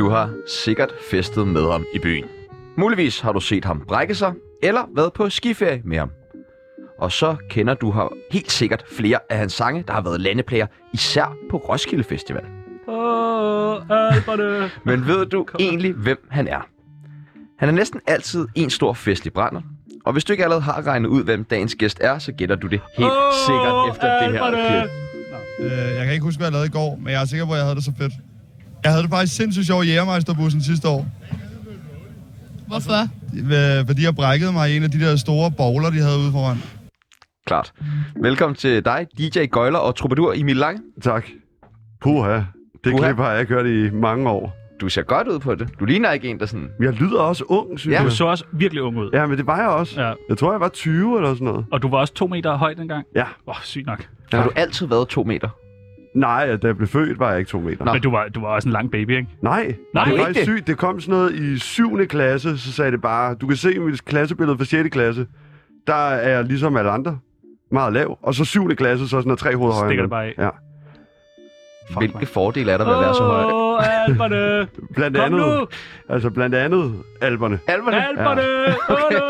Du har sikkert festet med ham i byen. Muligvis har du set ham brække sig, eller været på skiferie med ham. Og så kender du ham helt sikkert flere af hans sange, der har været landeplager, især på Roskilde Festival. Åh. Men ved du egentlig, hvem han er? Han er næsten altid en stor festlig brænder. Og hvis du ikke allerede har regnet ud, hvem dagens gæst er, så gætter du det helt sikkert efter det her klip. Øh, jeg kan ikke huske, hvad jeg lavede i går, men jeg er sikker på, at jeg havde det så fedt. Jeg havde det faktisk sindssygt sjovt i Jægermeisterbussen sidste år. Hvorfor? Fordi jeg brækkede mig i en af de der store bowler, de havde ude foran. Klart. Velkommen til dig, DJ Gøjler og troubadour Emil Lange. Tak. Puha. Det Puha. klip har jeg ikke hørt i mange år. Du ser godt ud på det. Du ligner ikke en, der sådan... Jeg lyder også ung, synes Ja. ja. Du jeg. så også virkelig ung ud. Ja, men det var jeg også. Ja. Jeg tror, jeg var 20 eller sådan noget. Og du var også to meter høj dengang. Ja. Åh, oh, sygt nok. Ja. Har du altid været to meter? Nej, da jeg blev født, var jeg ikke to meter. Nå. Men du var, du var også en lang baby, ikke? Nej, Nej, det ikke var det. sygt. Det kom sådan noget i 7. klasse, så sagde det bare, du kan se mit klassebillede fra 6. klasse. Der er jeg ligesom alle andre. Meget lav. Og så 7. klasse, så sådan noget tre hoveder højere. Stikker det bare af. Ja. Fuck, Hvilke mand. fordele er der ved at være så høj? Åh, alberne. Blandt Kom andet, nu. altså blandt andet alberne. Alberne. Alberne.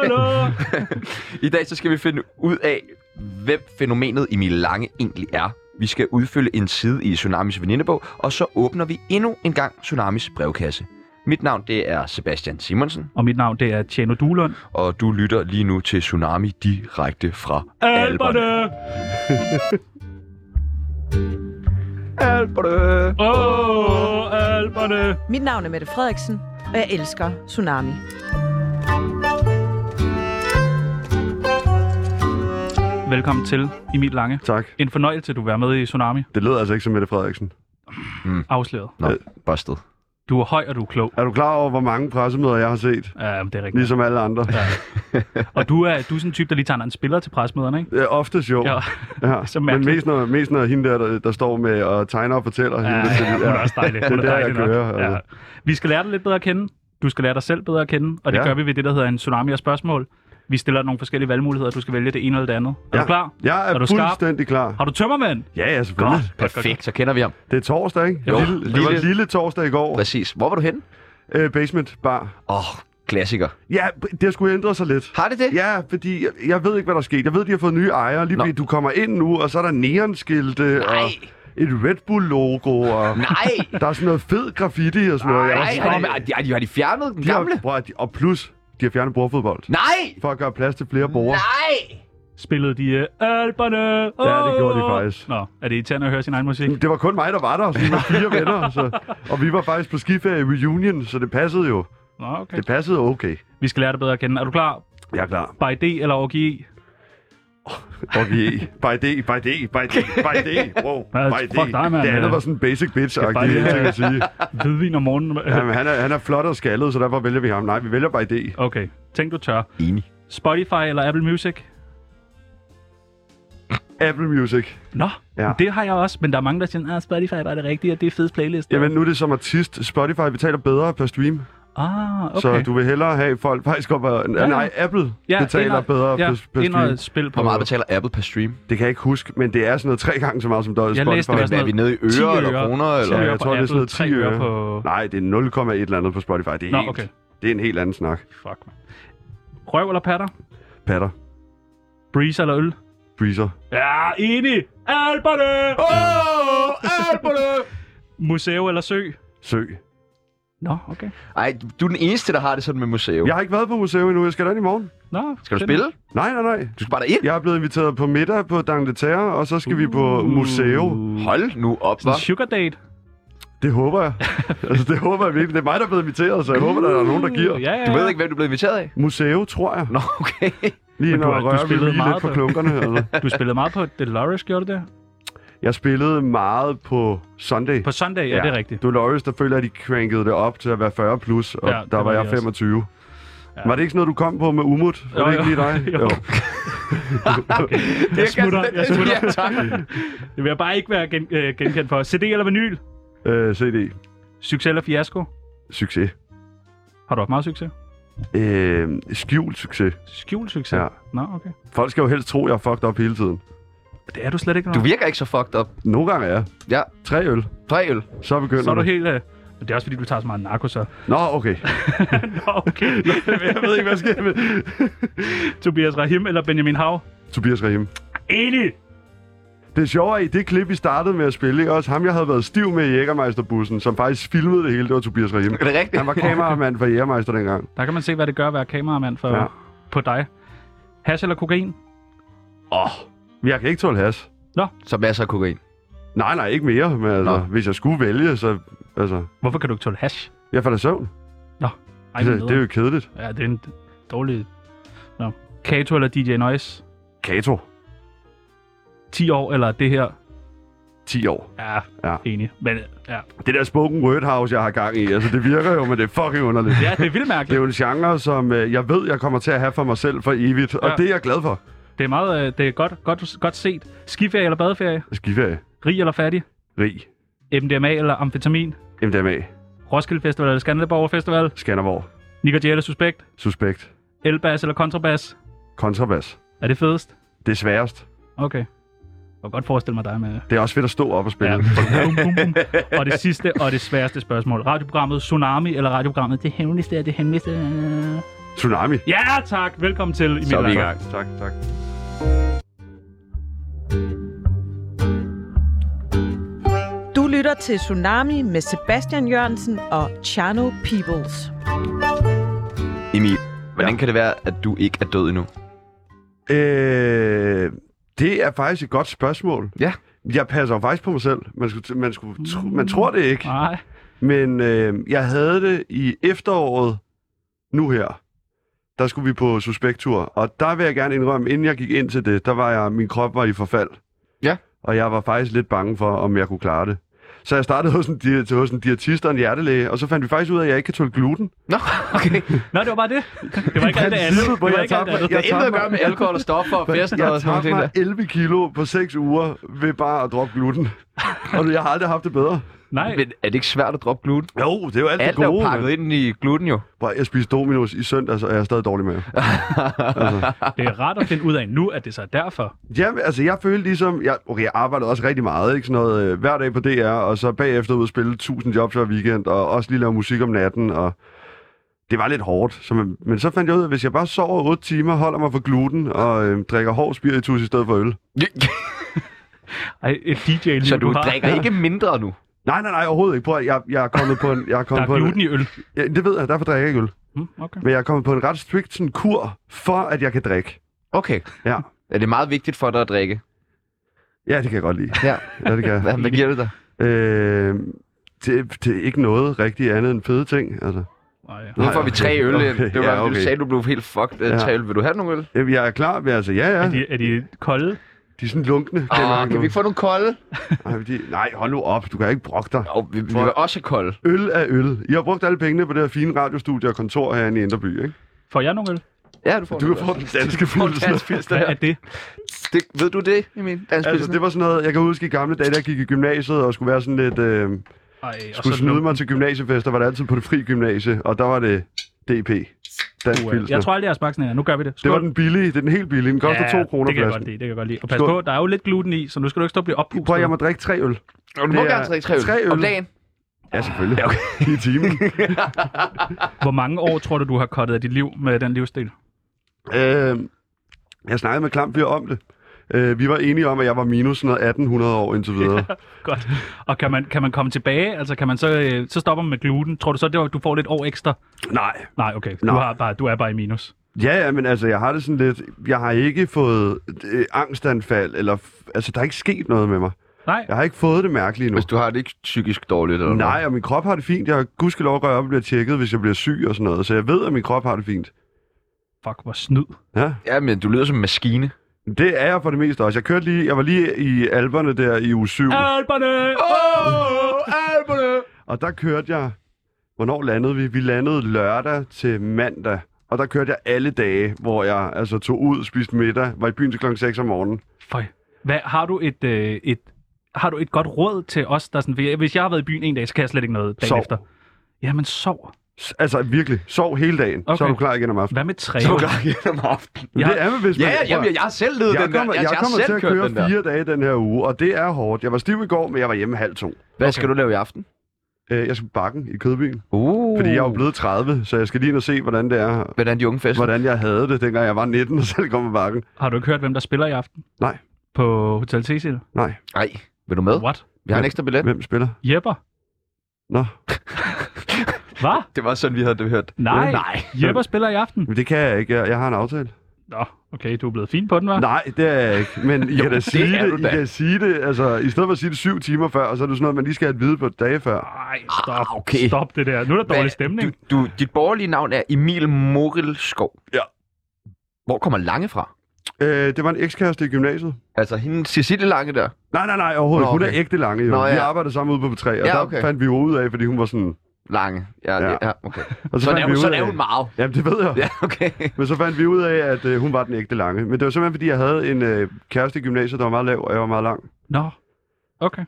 No, no. I dag så skal vi finde ud af, hvem fænomenet Emil Lange egentlig er. Vi skal udfylde en side i Tsunamis venindebog, og så åbner vi endnu en gang Tsunamis brevkasse. Mit navn det er Sebastian Simonsen, Og mit navn, det er Tjeno Duhlund. og du lytter lige nu til Tsunami direkte fra Alberne. Alberne. Åh, alberne. Mit navn er Mette Frederiksen, og jeg elsker Tsunami. Velkommen til Emil Lange. Tak. En fornøjelse, du vil være med i Tsunami. Det lød altså ikke som Mette Frederiksen. Afsløret. Nå, busted. Du er høj, og du er klog. Er du klar over, hvor mange pressemøder jeg har set? Ja, det er rigtigt. Ligesom alle andre. Og du er, du er sådan en type, der lige tager en spiller til presmøderne, ikke? Ja, oftest jo. Ja. Ja. Så Men mest når, mest når hende der, der, der står med og tegner og fortæller. Ja, hende, ja, hun er også dejlig. Det er er der, jeg kører. Ja. Altså. Vi skal lære dig lidt bedre at kende. Du skal lære dig selv bedre at kende, og det Ja. gør vi ved det, der hedder en tsunami af spørgsmål. Vi stiller dig nogle forskellige valgmuligheder, du skal vælge det ene eller det andet. Er Ja. du klar? Jeg er, Er du skarp? fuldstændig klar. Har du tømmermænd? Ja, ja, selvfølgelig. Godt. Perfekt, så kender vi ham. Det er torsdag, ikke? Jo, lille, det var lille- lille torsdag i går. Præcis. Hvor var du henne? Øh, basement bar. Åh, oh, klassiker. Ja, det skulle ændre sig lidt. Har det det? Ja, fordi jeg, jeg ved ikke, hvad der er sket. Jeg ved, de har fået nye ejere. Lige fordi du kommer ind nu, og så er der neonskilte Nej. og et Red Bull-logo, og Nej. der er sådan noget fed graffiti og sådan noget. Jeg Nej, har de, har, de, har fjernet den de har, gamle? prøv, at de, og plus, de har fjernet bordfodbold. Nej! For at gøre plads til flere borde. Nej! Spillede de uh, alberne? Ja, det gjorde de faktisk. Nå, er det irriterende at høre sin egen musik? Det var kun mig, der var der, sådan med fire venner. Så, og vi var faktisk på skiferie i Reunion, så det passede jo. Nå, okay. Det passede okay. Vi skal lære dig bedre at kende. Er du klar? Jeg er klar. By D eller OGI? Okay. By day, by day, by day, by day. Wow, Ja, by fuck day. dig, mand. Det andet var sådan basic bitch-agtigt, ting have- at sige. Hvidvin om morgenen. Jamen, han, er, han er flot og skaldet, så derfor vælger vi ham. Nej, vi vælger by day. Okay, tænk du tør. Enig. Spotify eller Apple Music? Apple Music. Nå, Ja. ja. det har jeg også, men der er mange, der siger, at Spotify var det rigtige, og det er fedest playlist. Jamen, nu er det som artist. Spotify betaler bedre per stream. Ah, okay. Så du vil hellere have folk faktisk op og... Ja, ja. Nej, Apple ja, betaler ind og- bedre ja, per, per spil på... Hvor meget betaler Apple per stream? Det kan jeg ikke huske, men det er sådan noget tre gange så meget som der Jeg Spotify. læste, det var sådan Er vi nede i 10 øre eller kroner? 10 Eller? Ja, jeg tror, det er Apple, sådan noget 3 10 øre på... Nej, det er 0, et eller andet på Spotify. Det er, Nå, helt, okay. det er en helt anden snak. Fuck, man. Røv eller patter? Patter. Breeze eller øl? Breezer. Ja, enig! Alberne! Åh, Alberne! Museum eller sø? Sø. Nå, okay. Ej, du er den eneste, der har det sådan med museum. Jeg har ikke været på museum endnu. Jeg skal derind i morgen. Nå, Skal du spille? Nej, nej, nej. Du skal bare derind? Jeg er blevet inviteret på middag på D'Angleterre, og så skal vi på museum. Hold nu op, hva'? en sugar date? Det håber jeg. altså, det håber jeg virkelig. Det er mig, der er blevet inviteret, så jeg håber, der er nogen, der giver. Ja, ja, Du ved ikke, hvem du er blevet inviteret af? Museum, tror jeg. Nå, okay. Lige Men du når du rører spillede meget lidt på på- klunkerne. Altså. Du spillede meget på Dolores, gjorde du det? Jeg spillede meget på Sunday. På Sunday, ja, ja det er rigtigt. Dolores, der føler, at de crankede det op til at være 40 plus, og Ja, der var var jeg vi også. 25. Ja. Var det ikke sådan noget, du kom på med Umut? Var Jo, det ikke jo. lige dig? Jo. Jeg smutter, jeg smutter. Ja, tak. Det vil jeg bare ikke være gen, øh, genkendt for. CD eller vinyl? Øh, CD. Succes eller fiasko? Succes. Har du haft meget succes? Øh, skjult succes. Skjult succes? Ja. Nå, okay. Folk skal jo helst tro, at jeg er fucked up hele tiden. Det er du slet ikke. Du nå. virker ikke så fucked up. Nogle gange er jeg. Ja, Tre øl. tre øl. Så begynder Så er du helt... Øh, Men det er også fordi, du tager så meget narko, så... Nå, okay. Nå, okay. jeg ved ikke, hvad jeg med. Tobias Rahim eller Benjamin Hav? Tobias Rahim. Enig! Det sjove er, i det klip, vi startede med at spille, ikke? også ham, jeg havde været stiv med i Jägermeisterbussen, som faktisk filmede det hele, det var Tobias Rahim. Er det rigtigt? Han var kameramand for Jägermeister dengang. Der kan man se, hvad det gør at være kameramand for, ja. på dig. Hash eller kokain? Åh, oh, jeg kan ikke tåle has. Så masser af kokain. Nej, nej, ikke mere, men altså, Nå. hvis jeg skulle vælge, så... Altså, Hvorfor kan du ikke tåle hash? jeg falder i søvn. Ej, det, det er jo kedeligt. Ja, det er en dårlig... Nå. Kato eller DJ Noise? Kato, 10 år eller det her? 10 år. Ja, Ja. enig. Men ja, Det der spoken word house, jeg har gang i, altså det virker jo, men det er fucking underligt. ja det er vildt Det er mærkeligt. jo en genre, som øh, jeg ved, jeg kommer til at have for mig selv for evigt, og Ja. det er jeg glad for. Det er meget øh, det er godt, godt, godt set. Skiferie eller badeferie? Skiferie, Rig eller fattig? rig, MDMA eller amfetamin? MDMA, Roskilde Festival eller Skanderborg Festival? Skanderborg, Nick eller Suspekt? Suspekt, Elbas eller kontrabas? Kontrabas. Er det fedest? Det er sværest. Okay. Jeg kan godt forestille mig dig med... Det er også fedt at stå op og spille. Ja. Bum, bum, bum. Og det sidste og det sværeste spørgsmål. Radioprogrammet Tsunami eller radioprogrammet Det Hemmeligste er det Hemmeligste? Tsunami. Ja, tak. Velkommen til. Emil Så er vi i gang. Tak, tak. Du lytter til Tsunami med Sebastian Jørgensen og Chano Peoples. Emil, hvordan Ja. kan det være, at du ikke er død endnu? Øh, det er faktisk et godt spørgsmål. Ja. Jeg passer jo faktisk på mig selv. Man, skulle, man, skulle, tro, man tror det ikke. Nej. Men øh, jeg havde det i efteråret nu her. Der skulle vi på suspektur. Og der vil jeg gerne indrømme, inden jeg gik ind til det, der var jeg, min krop var i forfald. Ja. Og jeg var faktisk lidt bange for, om jeg kunne klare det. Så jeg startede hos en, di- til- hos en diætist og en hjertelæge, og så fandt vi faktisk ud af, at jeg ikke kan tåle gluten. Nå, okay. Nå, det var bare det. Det var ikke alt det andet. Det var jeg ikke alt det tabte andet. Det har Jeg intet at tabte gøre med alkohol og stoffer og fest og Jeg sådan tabte noget. mig 11 kilo på 6 uger ved bare at droppe gluten. og jeg har aldrig haft det bedre. Nej. Men er det ikke svært at droppe gluten? Jo, det er jo alt, Alt det er jo gode. pakket ind i gluten jo. Prøv, jeg spiste Domino's i søndags, og jeg er stadig dårlig med. altså. Det er rart at finde ud af nu, at det så er derfor. Jamen, altså, jeg følte ligesom... Jeg, okay, jeg arbejdede også rigtig meget, ikke? Sådan noget, øh, hver dag på DR, og så bagefter ud og spille 1000 jobs hver weekend, og også lige lave musik om natten, og det var lidt hårdt. Så, man, men så fandt jeg ud af, at hvis jeg bare sover 8 timer, holder mig for gluten, og øh, drikker hård spiritus i stedet for øl. Ej, et DJ-liv, Så du har. drikker ikke mindre nu? Nej, nej, nej, overhovedet ikke. Prøv, at- jeg, jeg er kommet på en... Jeg er Der kommet er på gluten en, i øl. ja, det ved jeg, derfor drikker jeg ikke øl. Hmm, okay. Men jeg er kommet på en ret strict sådan, kur, for at jeg kan drikke. Okay. Ja. Er det meget vigtigt for dig at drikke? Ja, det kan jeg godt lide. Ja. Ja, det kan jeg. Hvad, hvad giver det dig? Øh, det, det er ikke noget rigtig andet end fede ting, altså. Nej, ja. Nu får vi tre okay, øl ind. okay, Det var, ja, Du okay. sagde, du blev helt fucked. Ja. Ja. Tre øl. Vil du have nogle øl? Jamen, Jeg er klar altså, ja, ja. Er de, er de kolde? De er sådan lunkne. Ah, kan vi ikke få nogle kolde? Nej, de, nej, hold nu op. Du kan ikke brokke dig. Oh, vi, vi vil også have kolde. Øl er øl. I har brugt alle pengene på det her fine radiostudie og kontor herinde i Indreby, ikke? Får jeg nogle øl? Ja, du får Du kan få den danske pilsner. Hvad er det? Det, ved du det, Emil? Dansk Altså, pilsner? det var sådan noget, jeg kan huske i gamle dage, da jeg gik i gymnasiet og skulle være sådan lidt... Øh, Ej, og skulle snyde mig til gymnasiefester, var det altid på det fri gymnasie, og der var det DP. Dansk Uh, pilsner. Jeg tror aldrig, jeg har smagt sådan her. Nu gør vi det. Det var den billige. Det er den helt billige. Den koster 2 kroner det kan jeg godt lide, det kan jeg godt lide. Og pas Skål. på, der er jo lidt gluten i, så nu skal du ikke stå og blive oppustet. Prøv, jeg må drikke tre øl. Og du må er gerne drikke tre øl. tre øl. Om dagen. Ja, selvfølgelig. Ja, okay. I timen. Hvor mange år tror du, du har kottet af dit liv med den livsstil? Øh, jeg snakkede med Klamfyr om det. Øh, vi var enige om, at jeg var minus sådan noget 1800 år indtil videre. Godt. Og kan man, kan man komme tilbage? Altså, kan man så, øh, så stopper man med gluten. Tror du så, det var, du får lidt år ekstra? Nej. Nej, okay. Du, Nå. har bare, du er bare i minus. Ja, ja, men altså, jeg har det sådan lidt... Jeg har ikke fået øh, angstanfald, eller... Altså, der er ikke sket noget med mig. Nej. Jeg har ikke fået det mærkeligt nu. Hvis du har det ikke psykisk dårligt, eller Nej, og min krop har det fint. Jeg har gudskelov går jeg op og bliver tjekket, hvis jeg bliver syg og sådan noget. Så jeg ved, at min krop har det fint. Fuck, hvor snyd. Ja, noget? Ja, men du lyder som en maskine. Det er jeg for det meste også. Jeg kørte lige... Jeg var lige i Alperne der i uge 7. Alberne! Åh, alberne! Og der kørte jeg... Hvornår landede vi? Vi landede lørdag til mandag. Og der kørte jeg alle dage, hvor jeg altså tog ud, spiste middag, var i byen til klokken 6 om morgenen. Føj. Hvad, har du et, øh, et, har du et godt råd til os, der sådan, hvis jeg har været i byen en dag, så kan jeg slet ikke noget dagen Sov. efter. Jamen, sov. Altså virkelig, sov hele dagen, okay. så er Okay. du klar igen om aftenen. Hvad med træ? To gange gennem aftenen. Men Jeg- det er man, hvis man... Ja, ja, jamen, jeg har selv levet jeg den der. kommer, Jeg, jeg, jeg, kommer til at køre fire dage den her uge, og det er hårdt. Jeg var stiv i går, men jeg var hjemme halv to. Hvad skal du lave i aften? Øh, jeg skal på bakken i Kødbyen. Uh. Fordi jeg er jo blevet 30, så jeg skal lige ind og se, hvordan det er. Hvordan de unge fester. Hvordan jeg havde det, dengang jeg var 19 og selv kom på bakken. Har du ikke hørt, hvem der spiller i aften? Nej. På Hotel Cecil? Nej, Nej, vil du med? What? Vi har en ekstra billet. hvem spiller? Jepper? Nå, Hvad? Det var sådan, vi havde det hørt. Nej. Nej. Jepper spiller i aften? men det kan jeg ikke. Jeg, jeg har en aftale. Nå, okay, du er blevet fin på den, hva'? Nej, det er jeg ikke. Men I kan da sige det. du I kan sige det. Altså, i stedet for at sige det syv timer før, og så er det sådan noget, man lige skal have at vide på dage før. Nej, stop. Ah, okay. Stop det der. Nu er der dårlig stemning. Du, du, dit borgerlige navn er Emil Moril Skov. Ja. Hvor kommer Lange fra? Øh, det var en ekskæreste i gymnasiet. Altså hende Cecilie Lange der. Nej, nej, nej, overhovedet. Nå, Hun er okay. ægte lange, jo. Nå, Vi ja. arbejdede sammen ude på B3, og Ja, der okay. fandt vi jo ud af, fordi hun var sådan... Lange. Ja, Ja. ja. okay. Og så Sådan fandt er, vi hun, ud sådan af- er hun meget. Jamen, det ved jeg. Ja, okay. Men så fandt vi ud af, at øh, hun var den ægte lange. Men det var simpelthen, fordi jeg havde en øh, kæreste i gymnasiet, der var meget lav, og jeg var meget lang. Nå, okay.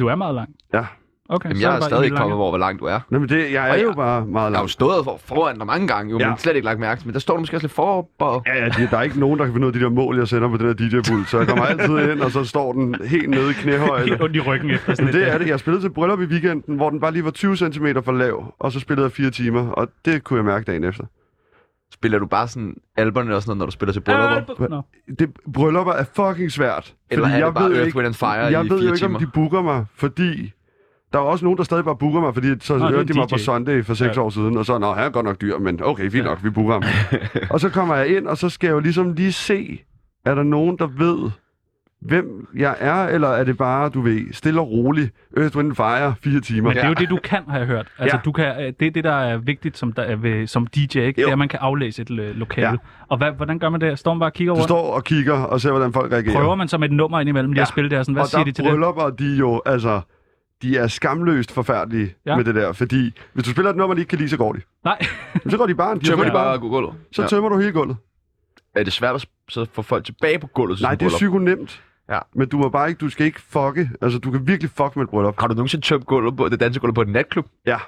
Du er meget lang. Ja. Okay, Jamen, så jeg er er stadig ikke kommet over, hvor langt du er. Men det, jeg er Og jo jeg- bare meget Jeg har jo stået for, foran dig mange gange, jo, Ja. men slet ikke lagt mærke til. Men der står du måske også lidt for og... Ja, ja, de- der er ikke nogen, der kan finde ud af de der mål, jeg sender på den her DJ-pult. Så jeg kommer altid ind, og så står den helt nede i knæhøjde. Helt ondt i ryggen efter sådan det er det. Jeg spillede til bryllup i weekenden, hvor den bare lige var 20 cm for lav, og så spillede jeg fire timer, og det kunne jeg mærke dagen efter. Spiller du bare sådan alberne og sådan noget, når du spiller til bryllupper? Øh, Nå. Det, bryllupper er fucking svært. Eller fordi er jeg det bare ved Earth, ikke, Wind Fire jeg i ved jo ikke, timer? om de booker mig, fordi der er også nogen, der stadig bare booker mig, fordi så Nå, det hørte de mig på. Sunday for seks Ja. år siden, og så, nå, han er godt nok dyr, men okay, fint nok, vi booker ham. og så kommer jeg ind, og så skal jeg jo ligesom lige se, er der nogen, der ved, hvem jeg er, eller er det bare, du ved, stille og roligt, Earth, Wind Fire, fire timer. Men det er jo det, du kan, har jeg hørt. Altså, Ja. du kan, øh, det er det, der er vigtigt som, der er ved, som DJ, ikke? Det Jo. er, at man kan aflæse et øh, lokale. Ja. Og hvad, hvordan gør man det? Står man bare og kigger Du rundt? står og kigger og ser, hvordan folk reagerer. Prøver man så med et nummer indimellem lige Ja. at spille det her? Sådan, hvad og siger der de til det? bryllupper, de er jo, altså, de er skamløst forfærdelige Ja. med det der, fordi hvis du spiller et nummer, de ikke kan lide, så går de. Nej, Så går de bare. De Tømmer de bare gulvet? Så Ja. tømmer du hele gulvet. Er det svært at så få folk tilbage på gulvet Nej, det er et bryllup? psyko nemt. Ja. Men du må bare ikke, du skal ikke fucke. Altså, du kan virkelig fuck med et bryllup. Har du nogensinde tømt gulvet på, det dansegulvet på en natklub? Ja.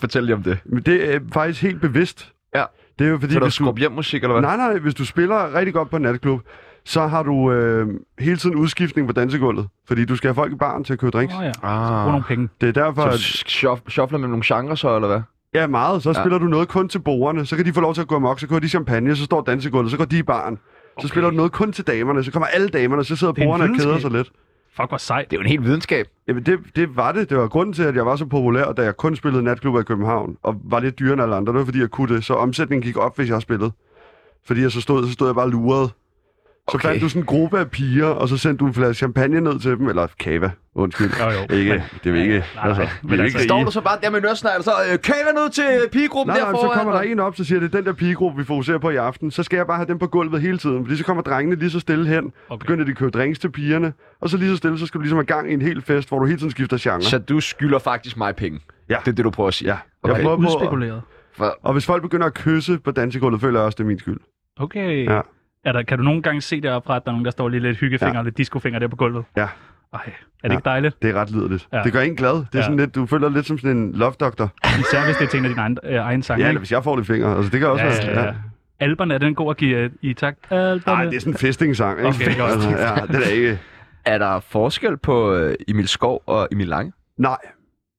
Fortæl lige om det. Men det er faktisk helt bevidst. Ja. Det er jo fordi, Så er der du... hjem musik, eller hvad? Nej, nej, hvis du spiller rigtig godt på en natklub, så har du øh, hele tiden udskiftning på dansegulvet. Fordi du skal have folk i baren til at købe drinks. oh, ja. Ah. Brug nogle penge. Det er derfor, Så shuffler med nogle genrer så, eller hvad? ja, meget. Så Ja. spiller du noget kun til borgerne. Så kan de få lov til at gå amok. Så kører de champagne, så står dansegulvet, så går de i baren. Så Okay. spiller du noget kun til damerne. Så kommer alle damerne, så sidder er borgerne og keder sig lidt. Fuck, hvor sejt. Det er jo en helt videnskab. Jamen, det, det var det. Det var grunden til, at jeg var så populær, da jeg kun spillede natklubber i København, og var lidt dyrere end alle andre. Det var, fordi jeg kunne det. Så omsætningen gik op, hvis jeg spillede. Fordi jeg så stod, så stod jeg bare og lurede. Så Okay. fandt du sådan en gruppe af piger, og så sendte du en flaske champagne ned til dem. Eller kava, undskyld. Jo, jo. Ikke, Men- det er ikke. Nej, nej, men det er altså, ikke Står du så bare der med nørsnegl, og så øh, jeg ned til pigegruppen Nej, der nej, så kommer der og- en op, så siger det, den der pigegruppe, vi fokuserer på i aften, så skal jeg bare have dem på gulvet hele tiden. Fordi så kommer drengene lige så stille hen, Okay. begynder de at købe drinks til pigerne, og så lige så stille, så skal du ligesom have gang i en hel fest, hvor du hele tiden skifter genre. Så du skylder faktisk mig penge? Ja. Det er det, du prøver at sige? Ja. Okay. Jeg prøver på. For, og hvis folk begynder at kysse på dansegulvet, føler jeg også, det er min skyld. Okay. Ja. Er der, kan du nogle gange se deroppe fra, at der er nogen, der står lige lidt hyggefinger, ja. Ja. lidt discofinger der på gulvet? Ja. Ej, er det Ja. ikke dejligt? Det er ret liderligt. Ja. Ja. Det gør en glad. Det er Ja. ja. sådan lidt, du føler lidt som sådan en love doctor. Især hvis det er til en af dine egen, øh, egen sange. Ja, ikke? eller hvis jeg får lidt fingre. Altså, det kan også Ja, være. ja, ja. Alberne, er den god at give øh, i takt? Nej, det er sådan en festingsang, ikke? Okay, godt. altså, ja, det er ikke... er der forskel på øh, Emil Skov og Emil Lange? Nej,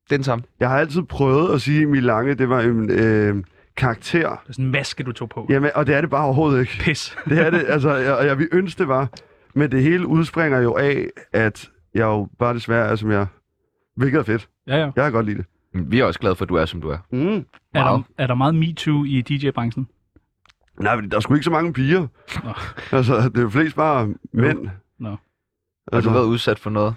Det er den samme. jeg har altid prøvet at sige, at Emil Lange, det var en øh, karakter. Det er sådan en maske, du tog på. Jamen, og det er det bare overhovedet ikke. Pis. Det er det, altså, jeg, og jeg vil ønske, det var. Men det hele udspringer jo af, at jeg jo bare desværre er, som jeg... Hvilket er fedt. Ja, ja. Jeg kan godt lide det. Vi er også glade for, at du er, som du er. Mm. Er, der, er der meget MeToo i DJ-branchen? Nej, men der er sgu ikke så mange piger. Nå. Altså, det er jo flest bare mænd. Nå. Har Altså, du været udsat for noget?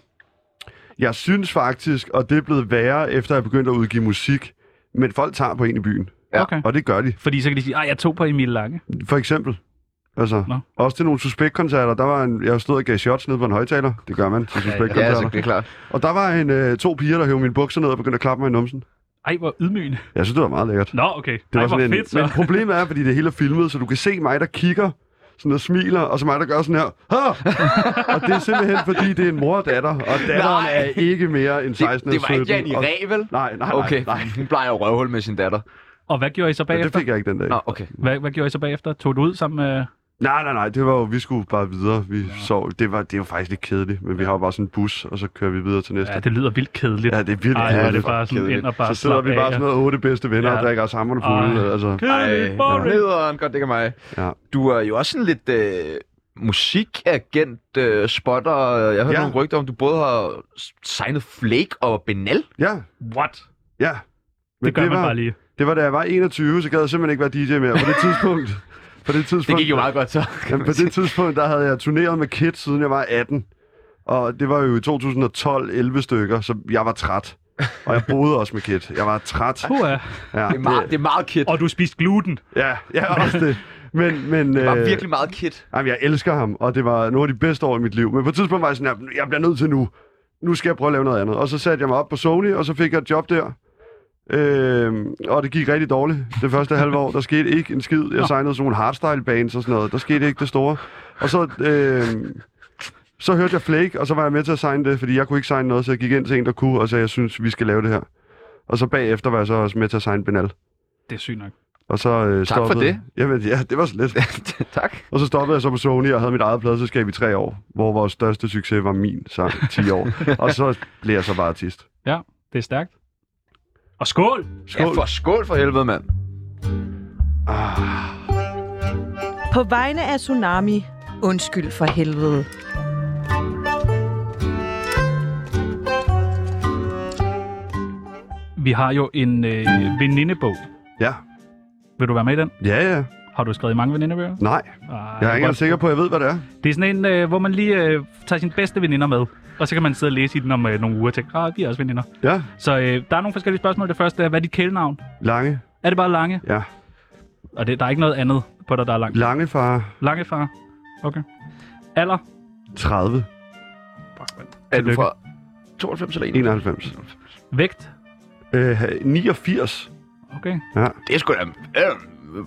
Jeg synes faktisk, og det er blevet værre, efter jeg begyndte at udgive musik, men folk tager på en i byen. Ja. Okay. Og det gør de. Fordi så kan de sige, at jeg tog på Emil Lange. For eksempel. Altså, Nå. også til nogle suspektkoncerter, der var en, jeg stod og gav shots ned på en højtaler. Det gør man til Ja, suspektkoncerter. altså, det er klart. Og der var en, øh, to piger, der hævde mine bukser ned og begyndte at klappe mig i numsen. Ej, hvor ydmygende. Jeg synes, det var meget lækkert. Nå, okay. Det Ej, var hvor sådan en, fedt, så. Men problemet er, fordi det hele er filmet, så du kan se mig, der kigger sådan og smiler, og så mig, der gør sådan her. Og det er simpelthen, fordi det er en mor og datter, og datteren Nej. er ikke mere end 16 Det, det var ikke 17. Jan i og... Ræ, vel? Nej, nej, Okay, nej, nej. hun plejer jo røvhul med sin datter. Og hvad gjorde I så Men det bagefter? fik jeg ikke den dag. Nå, okay. Hvad, hvad gjorde I så bagefter? Tog du ud sammen med... Nej, nej, nej, det var jo, vi skulle bare videre. Vi ja. sov, det var, det var faktisk lidt kedeligt, men vi har jo bare sådan en bus, og så kører vi videre til næste. Ja, det lyder vildt kedeligt. Ja, det er virkelig Ej, hvor er det kedeligt. bare sådan ind og bare Så sidder vi bare sådan noget otte bedste venner Ja. og drikker os hammerne fulde. Ej. Altså. Kedeligt, boring. Nederen, godt, det kan mig. Ja. Du er jo også sådan lidt øh, musikagent, øh, spotter. Jeg har hørt Ja. nogle rygter om, du både har signet Flake og Benal. Ja, What? ja. Det gør man var, bare lige. Det var da jeg var 21, så gad jeg simpelthen ikke være DJ mere. På det tidspunkt, på det tidspunkt, Det gik jo meget godt så. Jamen, på det tidspunkt, der havde jeg turneret med Kid, siden jeg var 18. Og det var jo i 2012 11 stykker, så jeg var træt. Og jeg boede også med Kid. Jeg var træt. Puh, ja. Ja, Det er meget, det er meget kid. Og du spiste gluten. ja, ja, også det. Men, men, Det var øh, virkelig meget kid. Jamen, jeg elsker ham, og det var nogle af de bedste år i mit liv. Men på et tidspunkt var jeg sådan, jeg, jeg bliver nødt til nu. Nu skal jeg prøve at lave noget andet. Og så satte jeg mig op på Sony, og så fik jeg et job der. Øhm, og det gik rigtig dårligt. Det første halve år, der skete ikke en skid. Jeg signede sådan nogle hardstyle bands og sådan noget. Der skete ikke det store. Og så, øhm, så hørte jeg Flake, og så var jeg med til at signe det, fordi jeg kunne ikke signe noget, så jeg gik ind til en, der kunne, og sagde, jeg synes, vi skal lave det her. Og så bagefter var jeg så også med til at signe Benal. Det er sygt nok. Og så øh, Tak for det. Jamen, ja, det var så lidt. tak. Og så stoppede jeg så på Sony og havde mit eget pladeselskab i tre år, hvor vores største succes var min sang, 10 år. og så blev jeg så bare artist. Ja, det er stærkt. Og skål! Skål. Ja, for skål for helvede, mand. På vegne af Tsunami, undskyld for helvede. Vi har jo en øh, venindebog. Ja. Vil du være med i den? Ja, ja. Har du skrevet i mange venindebøger? Nej, Ej, jeg er ikke engang sikker på, at jeg ved, hvad det er. Det er sådan en, øh, hvor man lige øh, tager sine bedste veninder med. Og så kan man sidde og læse i den om øh, nogle uger og tænke, ah, de er også veninder. Ja, Så øh, der er nogle forskellige spørgsmål. Det første er, hvad er dit kælenavn? Lange. Er det bare Lange? Ja. Og det, der er ikke noget andet på dig, der er langt. Lange far, Lange far. Okay. Alder? 30, Er du fra 92 eller 91? 91. Vægt? Øh, 89. Okay. Det er sgu da øh,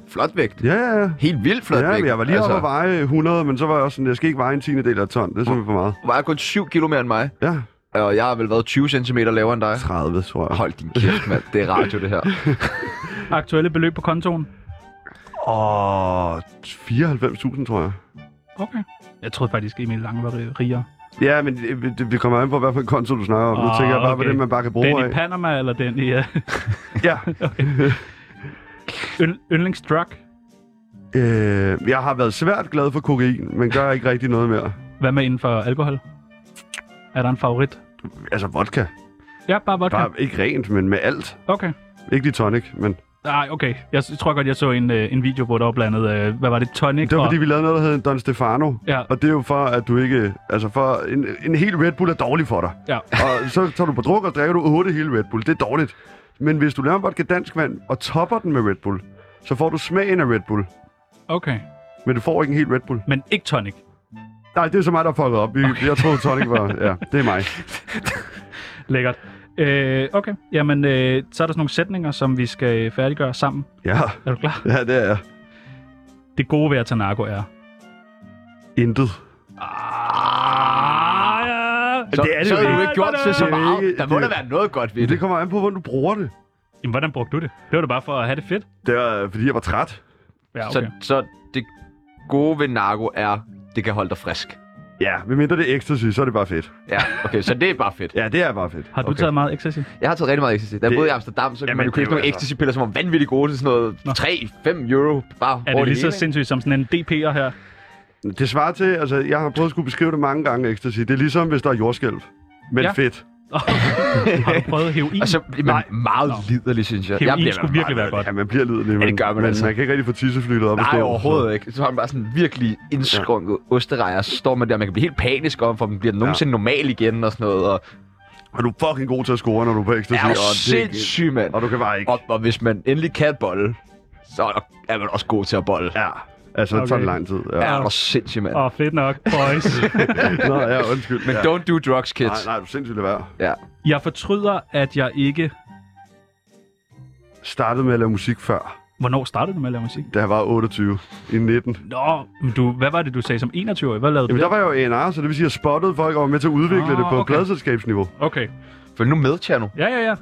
flot vægt. Ja, ja, ja. Helt vildt flot Ja, vægt. men jeg var lige altså... oppe at veje 100, men så var jeg også sådan, jeg skal ikke veje en tiende del af et ton. Det er simpelthen for meget. Vejer kun 7 kilo mere end mig. Ja, Og jeg har vel været 20 cm lavere end dig. 30, tror jeg. Hold din kæft, mand. Det er radio, det her. Aktuelle beløb på kontoen? Åh, 94.000, tror jeg. Okay. Jeg troede faktisk, Emil Lange var rig- rigere. Ja, men det, det, det kommer an på, hvad for en konto du snakker om. Nu Åh, tænker jeg bare på okay. det, man bare kan bruge Den i af. Panama, eller den i... Uh, Ja. ynd- yndlingsdrug? Øh, jeg har været svært glad for kokain, men gør ikke rigtig noget mere. Hvad med inden for alkohol? Er der en favorit? Altså vodka. Ja, bare vodka. Bare ikke rent, men med alt. Okay. Ikke lige tonic, men... Nej, okay. Jeg tror godt, jeg så en, øh, en video, hvor der var blandet, øh, hvad var det, tonic Det var og... fordi, vi lavede noget, der hed en Don Stefano. Ja, Og det er jo for, at du ikke... Altså, for en, en hel Red Bull er dårlig for dig. ja. Og så tager du på druk, og drikker du 8 hele Red Bull. Det er dårligt. Men hvis du laver en vodka dansk vand og topper den med Red Bull, så får du smagen af Red Bull. Okay. Men du får ikke en hel Red Bull. Men ikke tonic. Nej, det er så mig, der har fucket op. Okay. Jeg troede, tonic var... Ja, det er mig. Lækkert. Øh, okay. Jamen, øh, så er der sådan nogle sætninger, som vi skal færdiggøre sammen. Ja, Er du klar? ja det er jeg. Det gode ved at tage narko er... Intet. Ah. Så, det er det så jo har du ikke. gjort til så Det er meget. Der må da være noget godt ved Det det. kommer an på, hvordan du bruger det. Jamen, hvordan brugte du det? Det var da bare for at have det fedt. Det er, fordi jeg var træt. Ja, okay. Så, så det gode ved narko er, det kan holde dig frisk. Ja, medmindre det er ecstasy, så er det bare fedt. Ja, okay, så det er bare fedt. Ja, det er bare fedt. Har du okay. taget meget ecstasy? Jeg har taget rigtig meget ecstasy. Da jeg Det- boede i Amsterdam, så kunne man jo købe nogle altså- ecstasy-piller, som var vanvittigt gode til sådan noget Nå. 3-5 euro bare Er det lige så hele, sindssygt som sådan en DP'er her? Det svarer til, altså, jeg har prøvet at skulle beskrive det mange gange, ecstasy. Det er ligesom, hvis der er jordskælv. Men Ja. ja. fedt. Har du prøvet heroin? Og så bliver man meget Nå. liderlig, synes jeg. Heroin jeg bliver skulle virkelig være godt. Ja, man bliver lidelig, men, det gør man men altså. man kan ikke rigtig få tisseflyttet op. Nej, stå, overhovedet ikke. Så har man bare sådan virkelig indskrunket ja. osterejer, så står man der, man kan blive helt panisk om, for man bliver nogensinde normal igen og sådan noget. Og Så. Og du er fucking god til at score, når du er på ecstasy. er jo og, det, sindssyg, mand. og du kan bare ikke. Og, og hvis man endelig kan bolle, så er man også god til at bolle. Ja, altså, okay. det tager lang tid. Ja, Ja. er du sindssyg, mand. Åh, oh, fedt nok, boys. Nå, ja, undskyld. Men ja. don't do drugs, kids. Nej, nej, du er sindssygt lade være. Ja. jeg fortryder, at jeg ikke... Startede med at lave musik før, Hvornår startede du med at lave musik? da jeg var 28 i 19. Nå, men du, hvad var det, du sagde som 21-årig? Hvad lavede du Jamen, der der? var jeg jo A&R, så det vil sige, at jeg spottede folk og var med til at udvikle Ah, det på okay. pladselskabsniveau. Okay. Følg nu med, Tjerno. Ja, ja, ja.